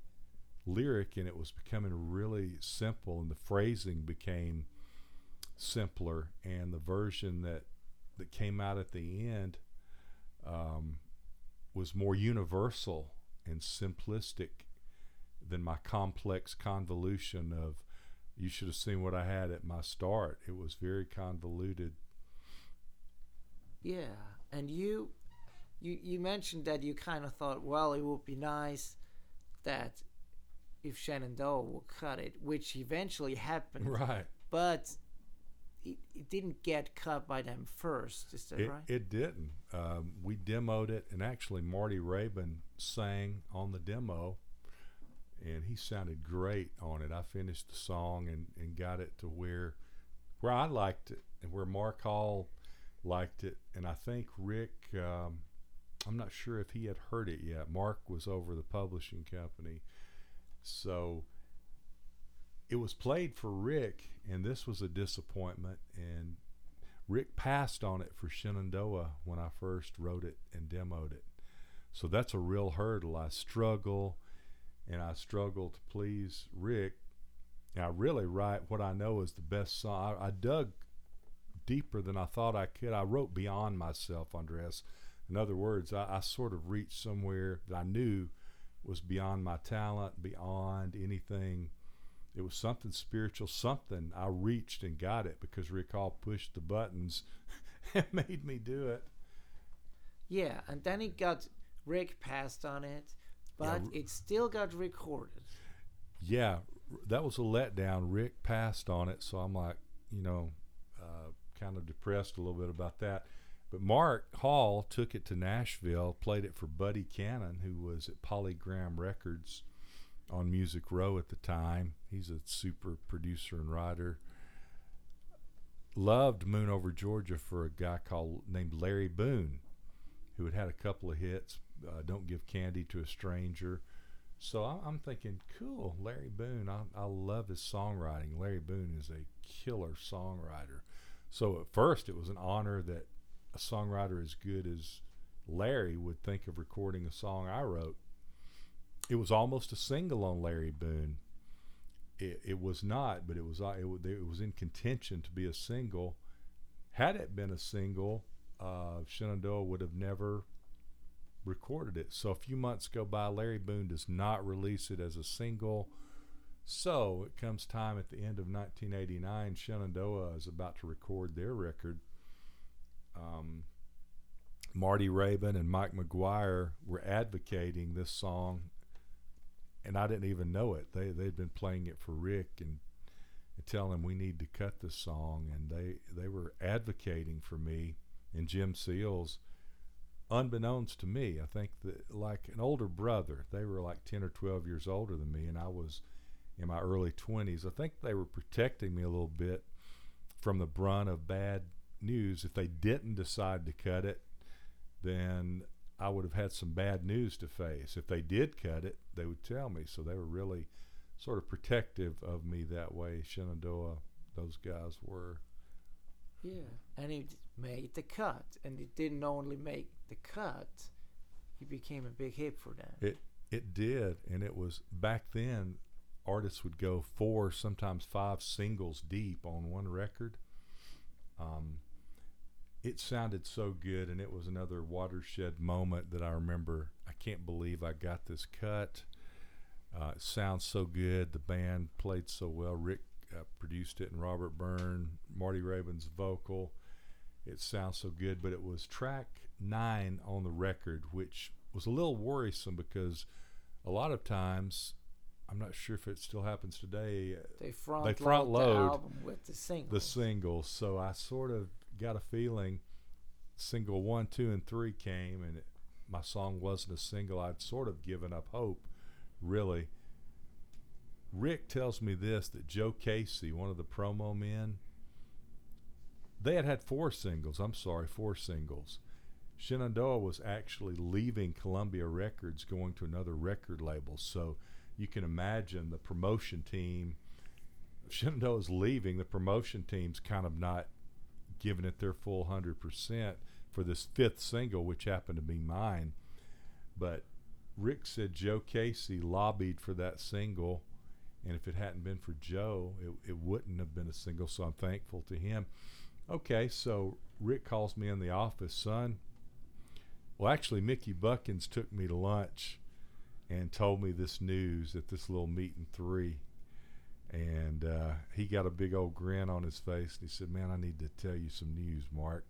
lyric and it was becoming really simple and the phrasing became simpler and the version that that came out at the end um, was more universal and simplistic than my complex convolution of you should have seen what I had at my start. It was very convoluted. Yeah, and you, you, you mentioned that you kind of thought, well, it would be nice that if Shenandoah will cut it, which eventually happened. Right. But it, it didn't get cut by them first. Is that It, right? it didn't. Um, we demoed it, and actually Marty Raybon sang on the demo, and he sounded great on it. I finished the song and, and got it to where where I liked it, and where Mark Hall liked it, and I think Rick. Um, I'm not sure if he had heard it yet. Mark was over the publishing company, so it was played for Rick, and this was a disappointment. And Rick passed on it for Shenandoah when I first wrote it and demoed it. So that's a real hurdle. I struggle, and I struggle to please Rick. And I really write what I know is the best song. I, I dug deeper than I thought I could. I wrote beyond myself, Andres. In other words, I, I sort of reached somewhere that I knew was beyond my talent, beyond anything. It was something spiritual, something I reached and got it because Rick Hall pushed the buttons and made me do it. yeah, and then it got Rick passed on it, but r- it still got recorded. Yeah, that was a letdown. Rick passed on it, so I'm like, you know, uh, kind of depressed a little bit about that. But Mark Hall took it to Nashville, played it for Buddy Cannon, who was at Polygram Records on Music Row at the time. He's a super producer and writer. Loved Moon Over Georgia for a guy called named Larry Boone, who had had a couple of hits. Uh, Don't give candy to a stranger. So I- I'm thinking, cool, Larry Boone. I, I love his songwriting. Larry Boone is a killer songwriter. So at first, it was an honor that a songwriter as good as Larry would think of recording a song I wrote. It was almost a single on Larry Boone. It, it was not, but it was uh, it, it was in contention to be a single. Had it been a single, uh, Shenandoah would have never recorded it. So a few months go by, Larry Boone does not release it as a single. So it comes time at the end of 1989, Shenandoah is about to record their record. Um, Marty Raybon and Mike McGuire were advocating this song, and I didn't even know it. They they'd been playing it for Rick and, and telling him we need to cut this song, and they they were advocating for me and Jim Seals unbeknownst to me, I think that like an older brother, they were like 10 or 12 years older than me, and I was in my early 20s. I think they were protecting me a little bit from the brunt of bad news. If they didn't decide to cut it, then I would have had some bad news to face. If they did cut it, they would tell me. So they were really sort of protective of me that way. Shenandoah, those guys were. Yeah, and he made the cut, and it didn't only make the cut; he became a big hit for them. It it did, and it was back then. Artists would go four, sometimes five singles deep on one record. Um, it sounded so good, and it was another watershed moment that I remember. I can't believe I got this cut. Uh, it sounds so good. The band played so well. Rick uh, produced it, and Robert Byrne, Marty Raybon's vocal. It sounds so good, but it was track nine on the record, which was a little worrisome because a lot of times, I'm not sure if it still happens today, They front, They front load the load album with the single. the singles. So I sort of got a feeling single one, two, and three came, and it, my song wasn't a single. I'd sort of given up hope, really. Rick tells me this that Joe Casey, one of the promo men, they had had four singles. I'm sorry, four singles. Shenandoah was actually leaving Columbia Records, going to another record label. So you can imagine the promotion team. Shenandoah's leaving. The promotion team's kind of not giving it their full hundred percent for this fifth single, which happened to be mine. But Rick said Joe Casey lobbied for that single, and if it hadn't been for Joe, it, it wouldn't have been a single. So I'm thankful to him. Okay, so Rick calls me in the office, son. Well, actually, Mickey Buckins took me to lunch and told me this news at this little meeting three. And uh, he got a big old grin on his face. And he said, Man, I need to tell you some news, Mark.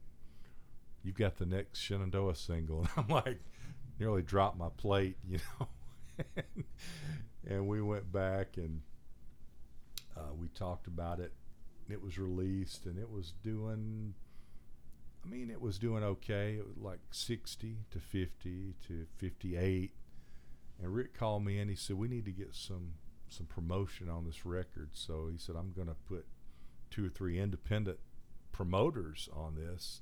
You've got the next Shenandoah single. And I'm like, nearly dropped my plate, you know. and we went back and uh, we talked about it. It was released and it was doing, I mean, it was doing okay. It was like 60 to 50 to 58. And Rick called me and he said, We need to get some some promotion on this record. So he said, I'm going to put two or three independent promoters on this.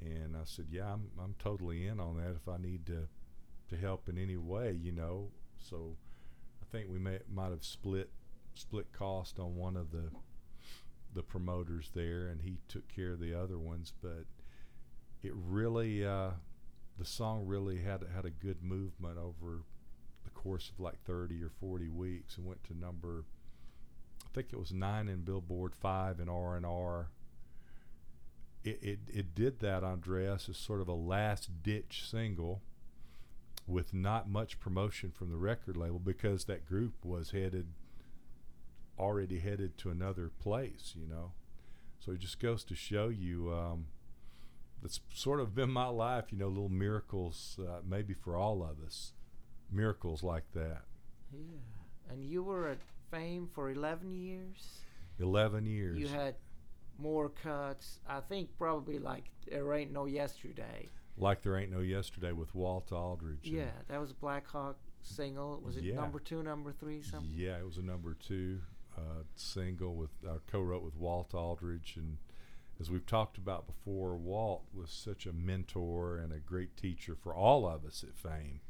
And I said, Yeah, I'm, I'm totally in on that if I need to, to help in any way, you know. So I think we may, might have split split cost on one of the the promoters there, and he took care of the other ones. But it really, uh, the song really had had a good movement over course of like 30 or 40 weeks, and went to number, I think it was nine in Billboard, five in R and R. It, it it did that, Andreas, as sort of a last ditch single, with not much promotion from the record label because that group was headed already headed to another place, you know. So it just goes to show you um, that's sort of been my life, you know, little miracles, uh, maybe for all of us, miracles like that. yeah, and you were at Fame for 11 years. 11 years. You had more cuts. I think probably like There Ain't No Yesterday. like There Ain't No Yesterday with Walt Aldridge. Yeah, that was a Blackhawk single. Was it Yeah. number two, number three, something? Yeah, it was a number two uh, single with I co-wrote with Walt Aldridge, and as we've talked about before, Walt was such a mentor and a great teacher for all of us at Fame,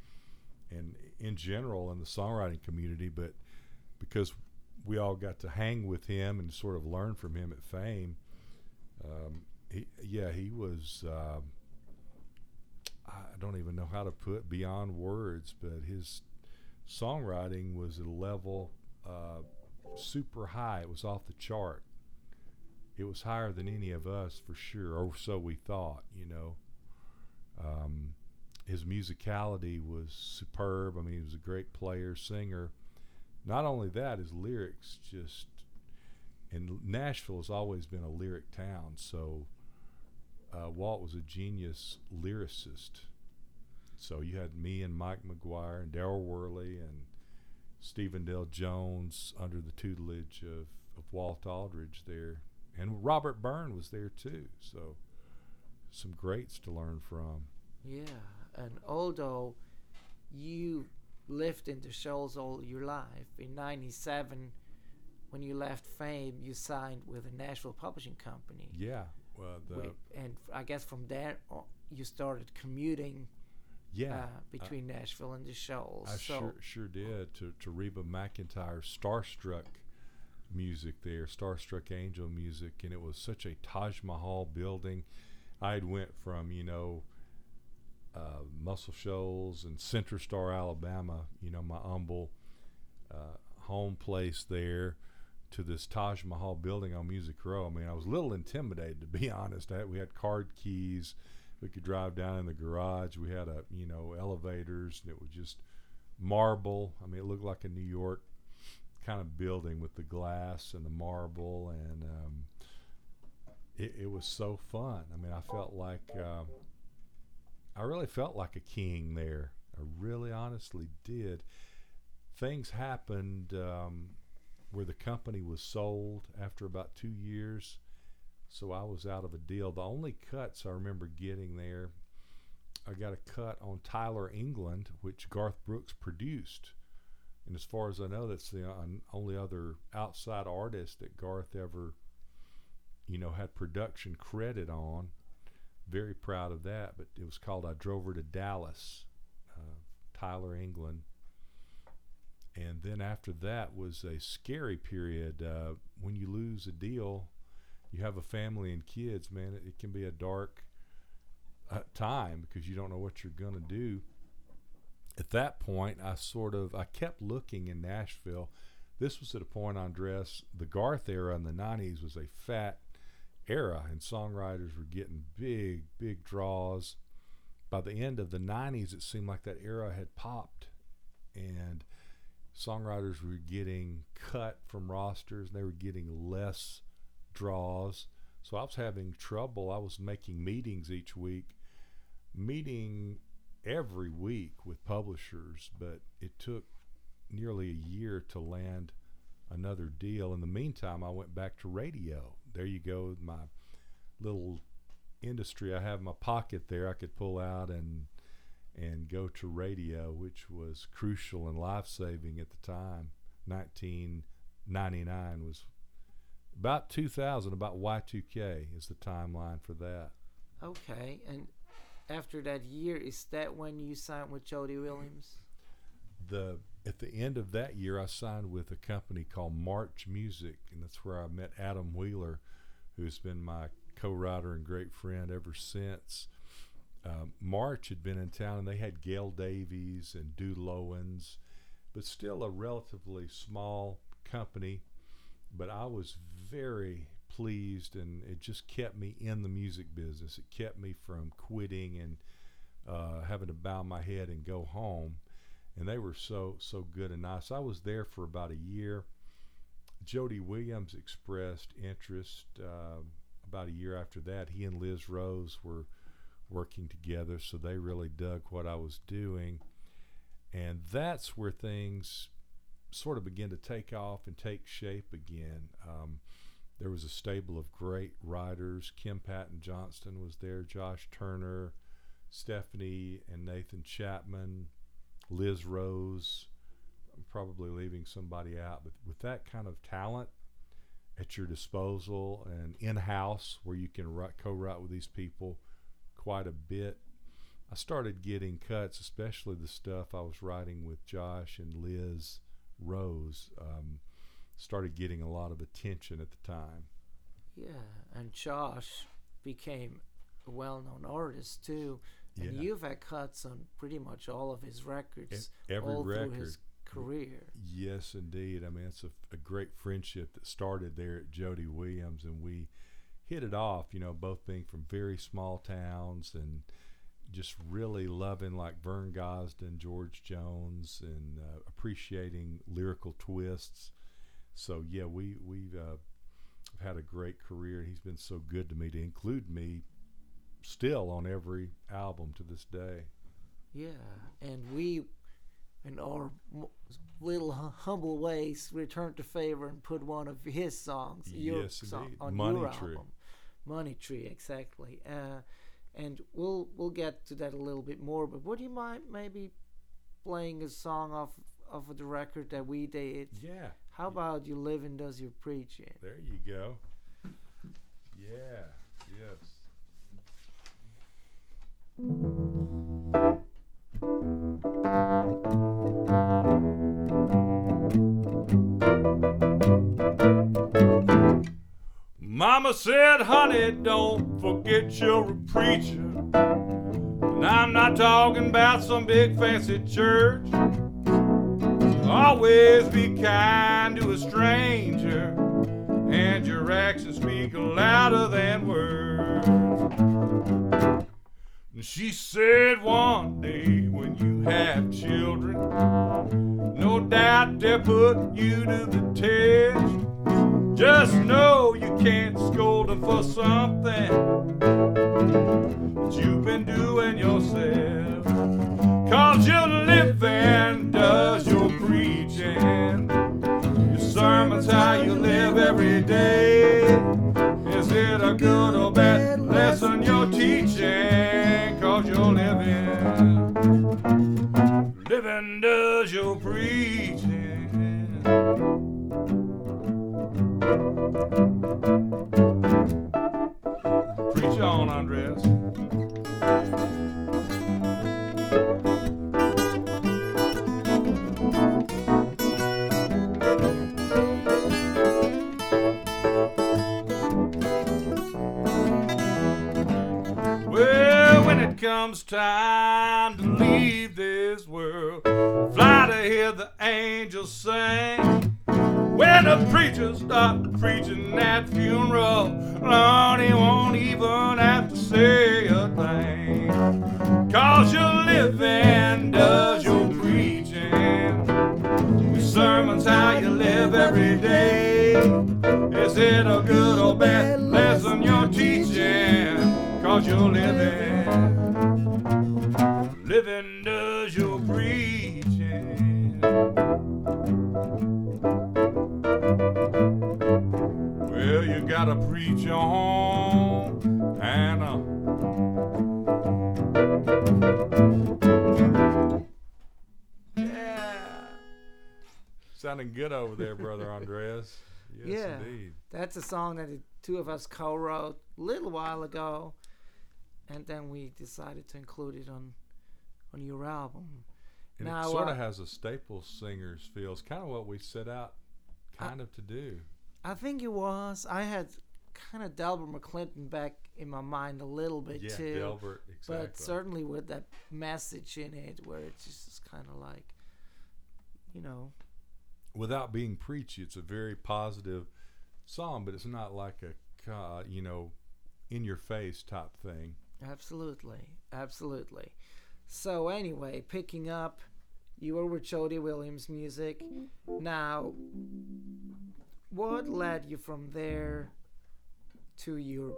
and in general in the songwriting community. But because we all got to hang with him and sort of learn from him at Fame, um, he, yeah, he was. um I don't even know how to put beyond words, but his songwriting was a level uh, super high. It was off the chart. It was higher than any of us for sure, or so we thought. You know, um, his musicality was superb. I mean, he was a great player, singer. Not only that, his lyrics just. And Nashville has always been a lyric town, so uh, Walt was a genius lyricist. So you had me and Mike McGuire and Daryl Worley and Stephen Dale Jones under the tutelage of, of Walt Aldridge there. And Robert Byrne was there too. So some greats to learn from. Yeah, and although you lived in the Shoals all your life, in '97, when you left Fame, you signed with a Nashville publishing company. Yeah. Well, the Wi- and I guess from there on, you started commuting yeah. uh, between Nashville and the Shoals. I so sure sure did. To to Reba McEntire's starstruck music there, Starstruck Angel music, and it was such a Taj Mahal building. I had went from you know uh, Muscle Shoals and Center Star, Alabama, you know my humble uh, home place there, to this Taj Mahal building on Music Row. I mean, I was a little intimidated to be honest. I we had card keys. We could drive down in the garage. We had a you know elevators, and it was just marble. I mean, it looked like a New York kind of building with the glass and the marble, and um, it, it was so fun. I mean, I felt like uh, I really felt like a king there. I really, honestly did. Things happened um, where the company was sold after about two years, so I was out of a deal. The only cuts I remember getting there, I got a cut on Tyler England, which Garth Brooks produced. And as far as I know, that's the uh, only other outside artist that Garth ever, you know, had production credit on. Very proud of that. But it was called I Drove Her to Dallas, uh, Tyler England. And then after that was a scary period. Uh, when you lose a deal, you have a family and kids, man, it, it can be a dark uh, time because you don't know what you're going to do at that point, I sort of I kept looking in Nashville. This was at a point, Andres, the Garth era in the '90s was a fat era, and songwriters were getting big, big draws. By the end of the '90s, it seemed like that era had popped, and songwriters were getting cut from rosters, and they were getting less draws. So I was having trouble. I was making meetings each week, meeting every week with publishers, but it took nearly a year to land another deal. In the meantime, I went back to radio. There you go, my little industry I have in my pocket there. I could pull out and and go to radio, which was crucial and life saving at the time. 1999 was about 2000, about Y2K is the timeline for that. Okay, and after that year, is that when you signed with Jody Williams? The at the end of that year, I signed with a company called March Music, and that's where I met Adam Wheeler, who's been my co-writer and great friend ever since. Um, March had been in town, and they had Gail Davies and Dude Owens, but still a relatively small company. But I was very pleased, and it just kept me in the music business. It kept me from quitting and uh, having to bow my head and go home. And they were so so good and nice. I was there for about a year. Jody Williams expressed interest uh, about a year after that. He and Liz Rose were working together, so they really dug what I was doing. And that's where things sort of begin to take off and take shape again. Um, there was a stable of great writers. Kim Patton Johnston was there, Josh Turner, Stephanie and Nathan Chapman, Liz Rose. I'm probably leaving somebody out, but with that kind of talent at your disposal and in house where you can co write with these people quite a bit, I started getting cuts, especially the stuff I was writing with Josh and Liz Rose. Um, started getting a lot of attention at the time. Yeah, and Josh became a well-known artist too, Yeah. you've had cuts on pretty much all of his records, E- every all record. through his career. Yes, indeed. I mean, it's a, a great friendship that started there at Jody Williams, and we hit it off. You know, both being from very small towns and just really loving like Vern Gosdin, George Jones, and uh, appreciating lyrical twists. So yeah, we we've uh, had a great career. He's been so good to me to include me still on every album to this day. Yeah, and we, in our little humble ways, returned the favor and put one of his songs, your Yes, song, on Money your Tree. album, Money Tree, exactly. Uh, and we'll we'll get to that a little bit more. But would you mind maybe playing a song off of the record that we did? Yeah. How about you living does your preaching? There you go. Yeah. Yes. Mama said, honey, don't forget you're a preacher. And I'm not talking about some big fancy church. Always be kind to a stranger, and your actions speak louder than words. And she said one day when you have children, no doubt they'll put you to the test. Just know you can't scold them for something that you've been doing yourself. Cause your living does your preaching. Your sermon's how you live every day. Is it a good or bad Preach on, Andres. Well, when it comes time to leave this world, fly to hear the angels sing. When the preacher stops preaching at funeral, Lord, he won't even have to say a thing. Cause your living does your preaching. Your sermon's how you live every day. Is it a good or bad lesson you're teaching? Cause you're living. Living does your preaching. Gotta preach on. Yeah. Sounding good over there, brother Andres. Yes, yeah. indeed. That's a song that the two of us co-wrote a little while ago, and then we decided to include it on on your album. And Now, it sort uh, of has a staple Singers feel. It's kind of what we set out, kind of to do. I think it was. I had kind of Delbert McClinton back in my mind a little bit Yeah, too, Delbert, exactly. but certainly with that message in it, where it's just kind of like, you know, Without being preachy, it's a very positive song, but it's not like a, uh, you know, in your face type thing. Absolutely, absolutely. So anyway, picking up, you were with Jody Williams music. Now, what led you from there to your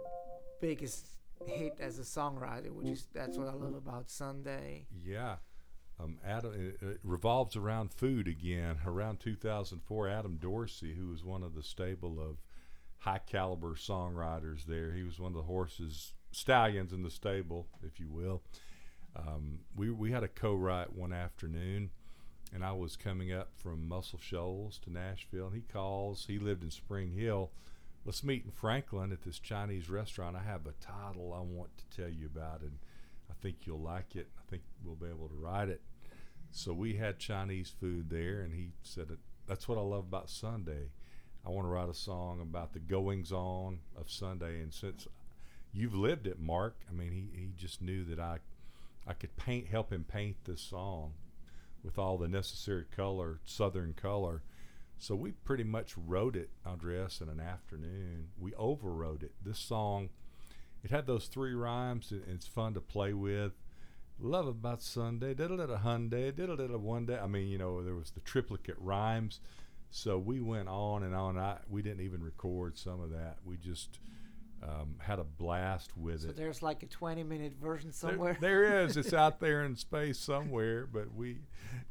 biggest hit as a songwriter? Which is that's what I love about Sunday. Yeah. Um, Adam, it, revolves around food again. Around 2004, Adam Dorsey, who was one of the stable of high caliber songwriters there, he was one of the horses, stallions in the stable, if you will. Um, we, we had a co write one afternoon, and I was coming up from Muscle Shoals to Nashville, and he calls. He lived in Spring Hill. Let's meet in Franklin at this Chinese restaurant. I have a title I want to tell you about, and I think you'll like it. I think we'll be able to write it. So we had Chinese food there, and he said, That's what I love about Sunday. I want to write a song about the goings on of Sunday. And since you've lived it, Mark, I mean, he, he just knew that I, I could paint, help him paint this song with all the necessary color, southern color. So we pretty much wrote it, Andres, in an afternoon. We overwrote it. This song, it had those three rhymes, and it's fun to play with. Love about Sunday, diddle diddle Hyundai, diddle diddle one day. I mean, you know, there was the triplicate rhymes. So we went on and on. I we didn't even record some of that. We just um, had a blast with So it. So there's like a 20 minute version There- somewhere. there is. It's out there in space somewhere, but we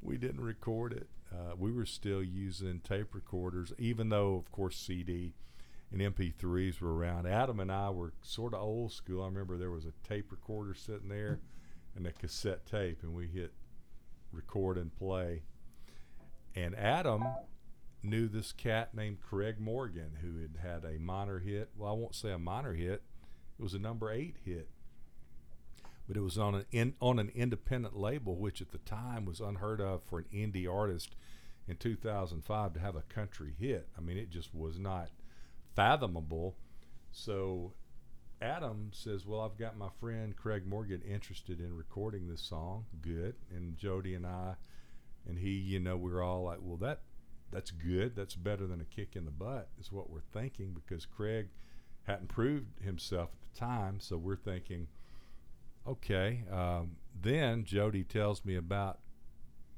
we didn't record it. Uh, we were still using tape recorders, even though, of course, CD and MP3s were around. Adam and I were sort of old school. I remember there was a tape recorder sitting there and a cassette tape, and we hit record and play. And Adam knew this cat named Craig Morgan who had had a minor hit. Well, I won't say a minor hit. It was a number eight hit but it was on an in, on an independent label, which at the time was unheard of for an indie artist in 2005 to have a country hit. I mean, it just was not fathomable. So Adam says, "Well, I've got my friend Craig Morgan interested in recording this song. Good." And Jody and I, and he, you know, we were all like, "Well, that that's good. That's better than a kick in the butt," is what we're thinking because Craig hadn't proved himself at the time. So we're thinking, okay. Um, then Jody tells me about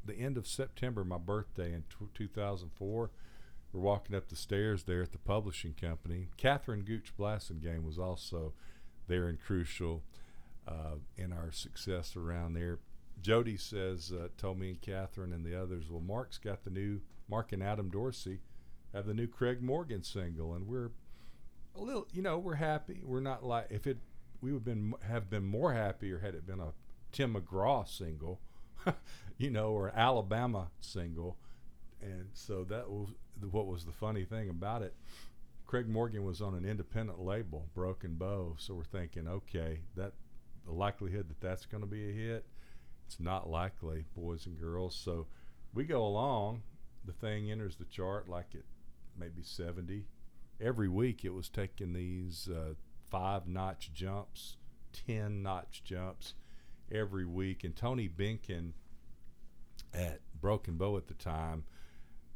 the end of September, my birthday in t- 2004. We're walking up the stairs there at the publishing company. Catherine Gooch Blassingame was also there and crucial uh, in our success around there. Jody says, uh, told me and Catherine and the others, well, Mark's got the new, Mark and Adam Dorsey have the new Craig Morgan single, and we're a little, you know, we're happy. We're not like, if it, we would been have been more happier had it been a Tim McGraw single, you know, or Alabama single. And so that was what was the funny thing about it. Craig Morgan was on an independent label, Broken Bow. So we're thinking, okay, that the likelihood that that's going to be a hit, it's not likely, boys and girls. So we go along. The thing enters the chart like it maybe 70. Every week it was taking these uh, five notch jumps, 10 notch jumps every week. And Tony Benkin at Broken Bow at the time,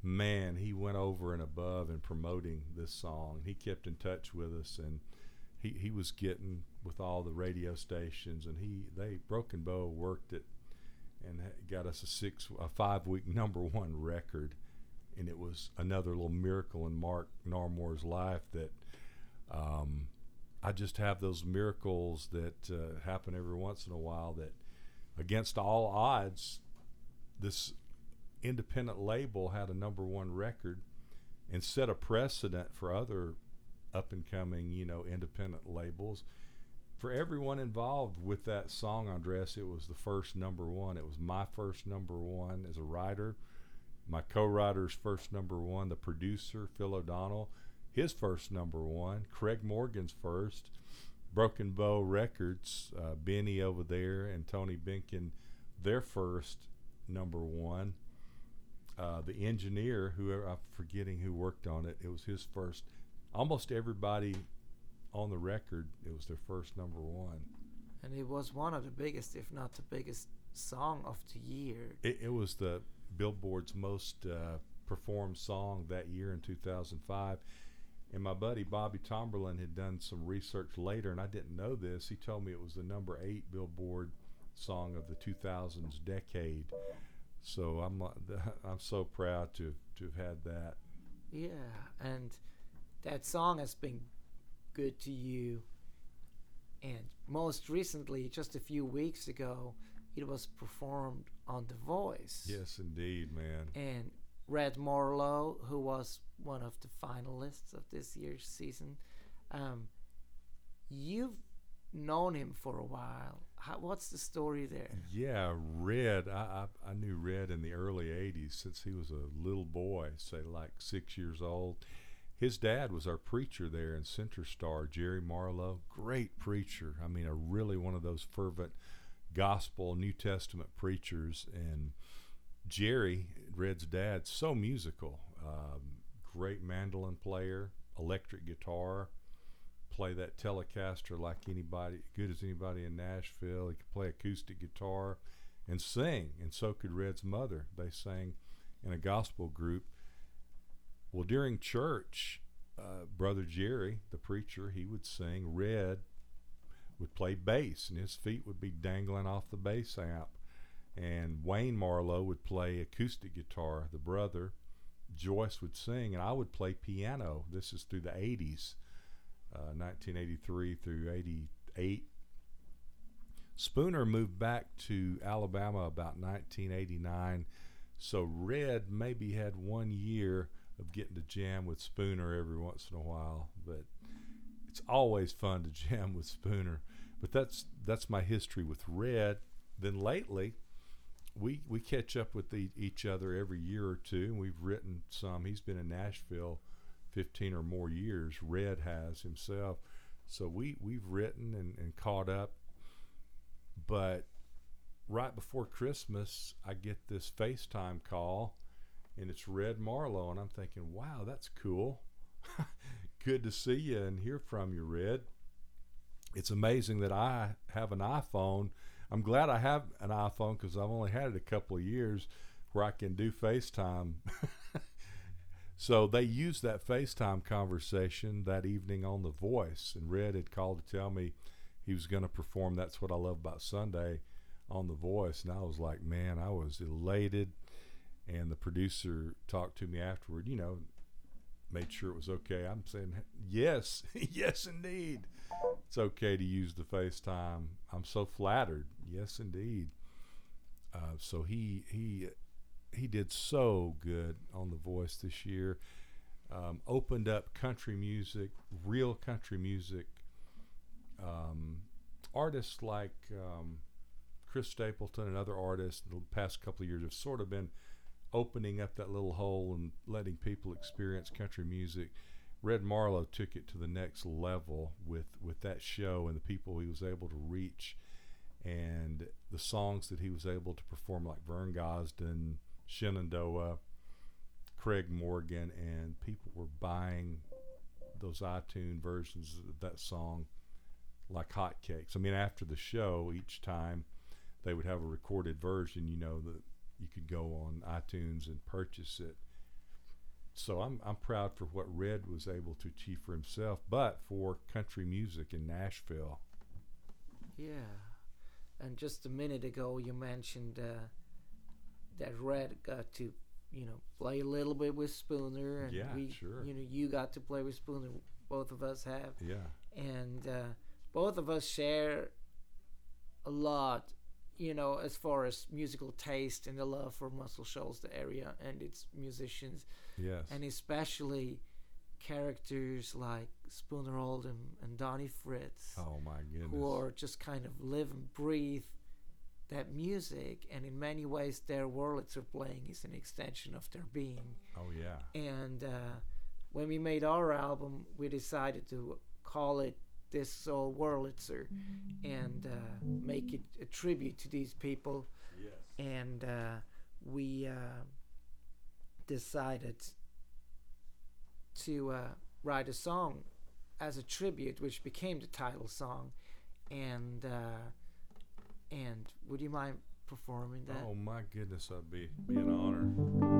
man, he went over and above in promoting this song. He kept in touch with us and he, he was getting with all the radio stations and he they Broken Bow worked it and got us a six a five week number one record and it was another little miracle in Mark Narmore's life that um, I just have those miracles that uh, happen every once in a while that, against all odds, this independent label had a number one record and set a precedent for other up and coming, you know, independent labels. For everyone involved with that song, Andres, it was the first number one. It was my first number one as a writer, my co writer's first number one, the producer, Phil O'Donnell his first number one, Craig Morgan's first, Broken Bow Records, uh, Benny over there, and Tony Benkin, their first number one. Uh, the engineer, who I'm forgetting who worked on it, it was his first. Almost everybody on the record, it was their first number one. And it was one of the biggest, if not the biggest, song of the year. It, it was the Billboard's most uh, performed song that year in 2005 and my buddy Bobby Tomberlin had done some research later, and I didn't know this. He told me it was the number eight Billboard song of the 2000s decade. So I'm I'm so proud to to have had that. Yeah, and that song has been good to you. And most recently, just a few weeks ago, it was performed on The Voice. Yes, indeed, man. And Red Marlowe, who was one of the finalists of this year's season. Um, you've known him for a while. How, what's the story there? Yeah, Red. I, I, I knew Red in the early '80s since he was a little boy, say like six years old. His dad was our preacher there in Center Star, Jerry Marlowe. Great preacher. I mean, a really one of those fervent gospel New Testament preachers. And Jerry, Red's dad, so musical. Um, great mandolin player, electric guitar, play that Telecaster like anybody, good as anybody in Nashville. He could play acoustic guitar and sing, and so could Red's mother. They sang in a gospel group. Well, during church, uh, Brother Jerry, the preacher, he would sing. Red would play bass, and his feet would be dangling off the bass amp. And Wayne Marlowe would play acoustic guitar, the brother. Joyce would sing, and I would play piano. This is through the 80s, uh, 1983 through 88. Spooner moved back to Alabama about 1989, so Red maybe had one year of getting to jam with Spooner every once in a while, but it's always fun to jam with Spooner. But that's that's my history with Red. Then lately, we we catch up with the, each other every year or two, and we've written some. He's been in Nashville fifteen or more years. Red has himself, so we we've written and, and caught up. But right before Christmas, I get this FaceTime call, and it's Red Marlowe, and I'm thinking, wow, that's cool. good to see you and hear from you, Red. It's amazing that I have an iPhone. I'm glad I have an iPhone because I've only had it a couple of years where I can do FaceTime. so they used that FaceTime conversation that evening on The Voice, and Red had called to tell me he was going to perform That's What I Love About Sunday on The Voice. And I was like, man, I was elated. And the producer talked to me afterward, you know, made sure it was okay. I'm saying, yes, yes, indeed. It's okay to use the FaceTime. I'm so flattered. Yes, indeed. Uh, so he he he did so good on The Voice this year. Um, opened up country music, real country music. Um, artists like um, Chris Stapleton and other artists the past couple of years have sort of been opening up that little hole and letting people experience country music. Red Marlowe took it to the next level with with that show and the people he was able to reach, and the songs that he was able to perform, like Vern Gosdin, Shenandoah, Craig Morgan, and people were buying those iTunes versions of that song like hotcakes. I mean, after the show, each time they would have a recorded version, you know, that you could go on iTunes and purchase it. So I'm I'm proud for what Red was able to achieve for himself, but for country music in Nashville. Yeah, and just a minute ago you mentioned uh, that Red got to you know play a little bit with Spooner, and Yeah, we sure. you know you got to play with Spooner. Both of us have, Yeah, and uh, both of us share a lot you know as far as musical taste and the love for Muscle Shoals, the area and its musicians. Yes, and especially characters like Spooner Oldham and Donnie Fritts. Oh my goodness, who are just kind of live and breathe that music and in many ways their Wurlitzer playing is an extension of their being. Oh yeah, and uh, when we made our album, we decided to call it "This Old Wurlitzer" and uh, make it a tribute to these people. yes, And uh, we uh, decided to uh, write a song as a tribute, which became the title song. And uh, and would you mind performing that? oh my goodness, that'd be be an honor.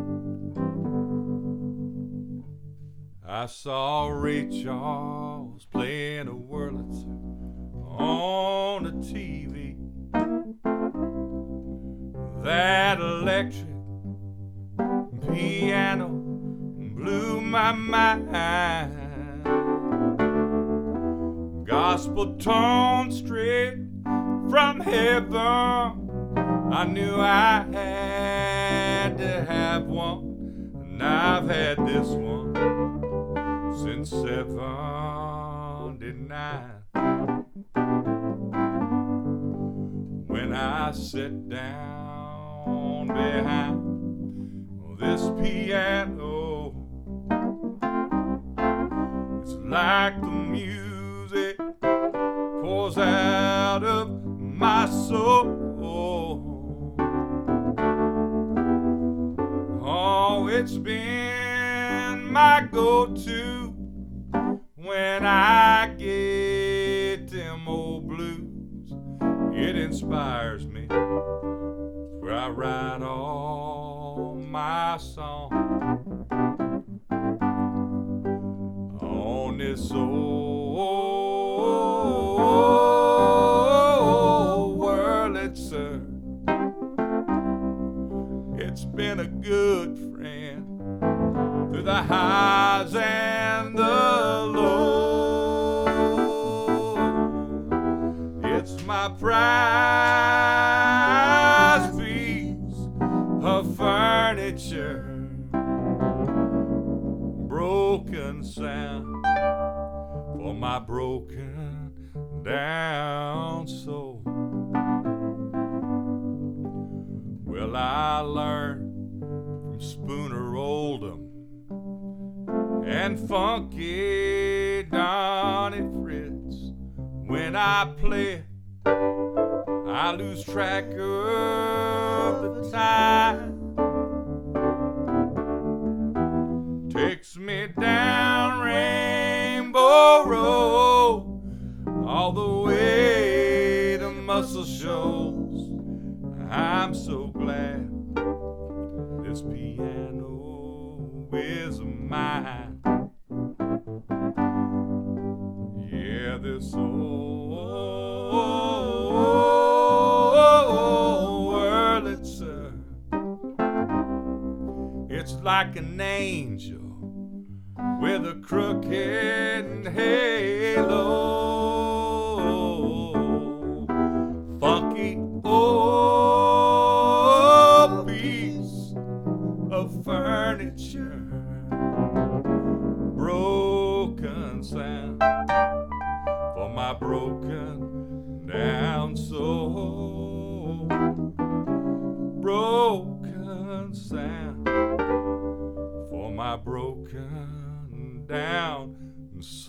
I saw Ray Charles playing a Wurlitzer on the TV. That electric piano blew my mind. Gospel tone straight from heaven. I knew I had to have one, and I've had this one since '79. When I sit down behind this piano, it's like the music pours out of my soul. Oh, it's been my go to when I get them old blues. It inspires me where I write all my songs on this old Wurlitzer. It's been a good friend through the highs and broken down soul. Well, I learned from Spooner Oldham and Funky Donnie Fritts. When I play, I lose track of the time. Shoals. I'm so glad this piano is mine. Yeah, this old world it's uh, it's like an angel with a crooked halo.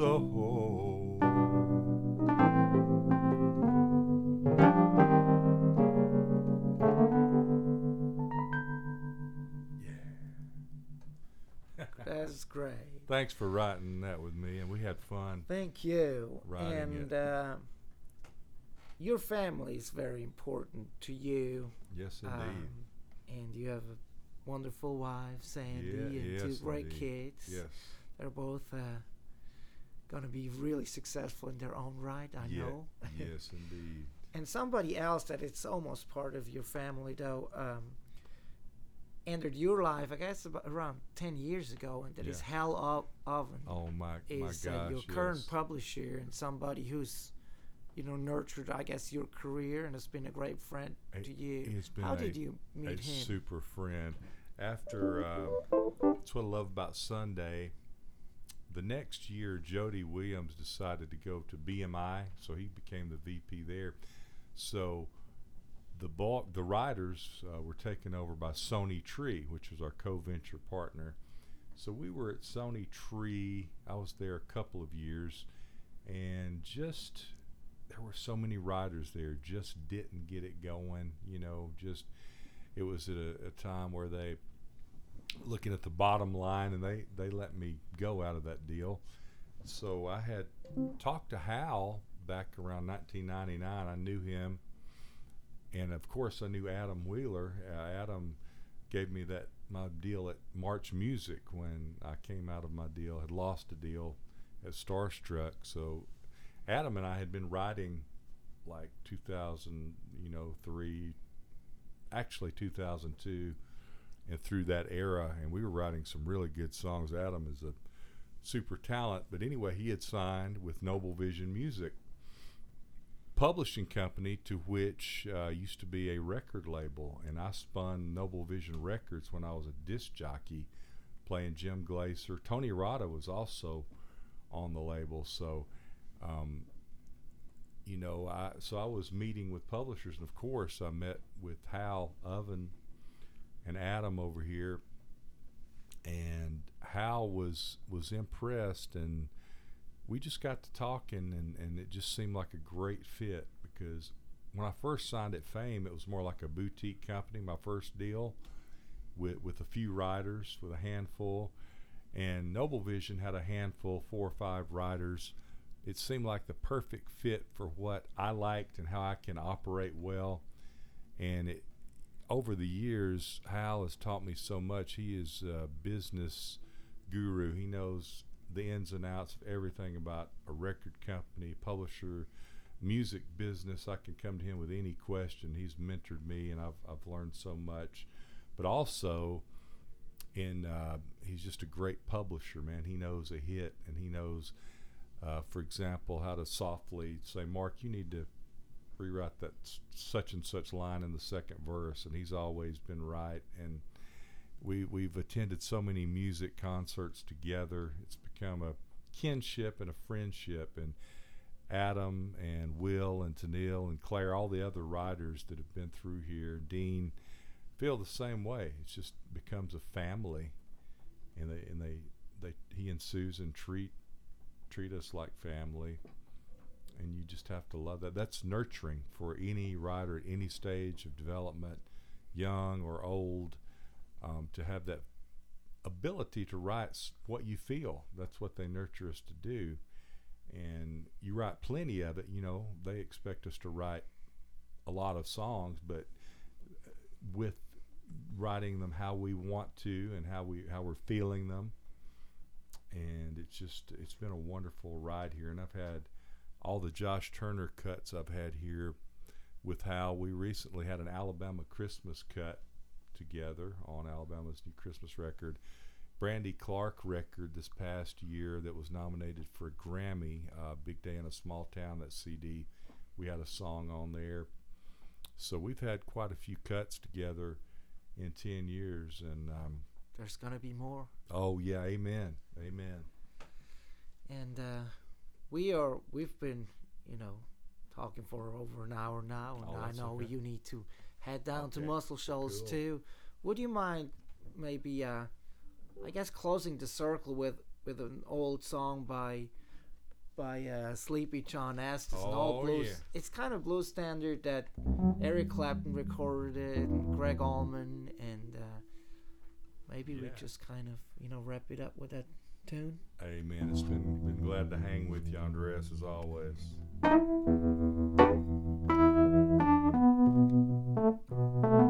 Soul. That's great. Thanks for writing that with me, and we had fun. Thank you. And uh, your family is very important to you. Yes, indeed. Um, and you have a wonderful wife, Sandy, yeah, and yes, two great indeed. kids. Yes. They're both uh, going to be really successful in their own right, I Yeah, know. yes, indeed. and somebody else that it's almost part of your family, though, um, entered your life, I guess, about around 10 years ago, and that is Yeah. Hal o- Oven. Oh my, my gosh! uh, your current publisher and somebody who's you know nurtured i guess your career and has been a great friend A- to you how a- did you a meet him super friend. After uh, that's what I love about Sunday. The next year, Jody Williams decided to go to BMI, so he became the VP there. So the bulk, the riders uh, were taken over by Sony Tree, which was our co-venture partner. So we were at Sony Tree. I was there a couple of years, and just there were so many riders there, just didn't get it going. You know, just it was at a, a time where they looking at the bottom line, and they they let me go out of that deal. So I had talked to Hal back around 1999. I knew him, and of course I knew Adam Wheeler. Uh, Adam gave me that my deal at March Music when I came out of my deal. Had lost a deal at Starstruck. So Adam and I had been writing like 2000, you know, three, actually 2002, and through that era, and we were writing some really good songs. Adam is a super talent, but anyway, he had signed with Noble Vision Music publishing company to which uh, used to be a record label, and I spun Noble Vision Records when I was a disc jockey, playing Jim Glaser. Tony Rada was also on the label, so um, you know, I so I was meeting with publishers, and of course, I met with Hal Oven and Adam over here, and Hal was was impressed, and we just got to talking, and and it just seemed like a great fit because when I first signed at Fame, it was more like a boutique company. My first deal with with a few writers, with a handful, and Noble Vision had a handful, four or five writers it seemed like the perfect fit for what I liked and how I can operate well. And it, over the years, Hal has taught me so much. He is a business guru. He knows the ins and outs of everything about a record company, publisher, music business. I can come to him with any question. He's mentored me, and I've I've learned so much. But also, in uh, he's just a great publisher, man. He knows a hit, and he knows uh, for example, how to softly say, Mark, you need to rewrite that such and such line in the second verse, and he's always been right. And we we've attended so many music concerts together. It's become a kinship and a friendship. And Adam and Will and Tennille and Claire, all the other writers that have been through here, Dean, feel the same way. It just becomes a family, and they and they they he and Susan treat treat us like family and you just have to love that that's nurturing for any writer at any stage of development young or old um, to have that ability to write what you feel that's what they nurture us to do and you write plenty of it. You know, they expect us to write a lot of songs, but uh, with writing them how we want to and how we how we're feeling them. And it's just it's been a wonderful ride here, and I've had all the Josh Turner cuts I've had here with how we recently had an Alabama Christmas cut together on Alabama's new Christmas record. Brandy Clark record this past year that was nominated for a Grammy, uh, Big Day in a Small Town, that CD. We had a song on there. So we've had quite a few cuts together in 10 years. And um, There's gonna be more. oh, yeah, amen. Amen. And uh, we are we've been, you know, talking for over an hour now, and Oh, I know okay. you need to head down to Muscle Shoals cool. too. Would you mind maybe uh I guess closing the circle with with an old song by by uh, Sleepy John Estes Oh, blues. yeah. It's kind of blues standard that Eric Clapton recorded and Gregg Allman, and uh, maybe we just kind of you know wrap it up with that tune. Amen. It's been, been glad to hang with you, Andres, as always. Well,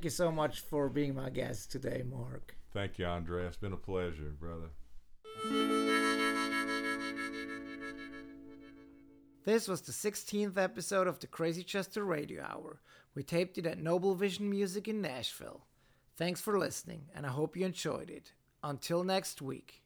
thank you so much for being my guest today, Mark. Thank you, Andre. It's been a pleasure, brother. This was the 16th episode of the Crazy Chester Radio Hour. We taped it at Noble Vision Music in Nashville. Thanks for listening, and I hope you enjoyed it. Until next week.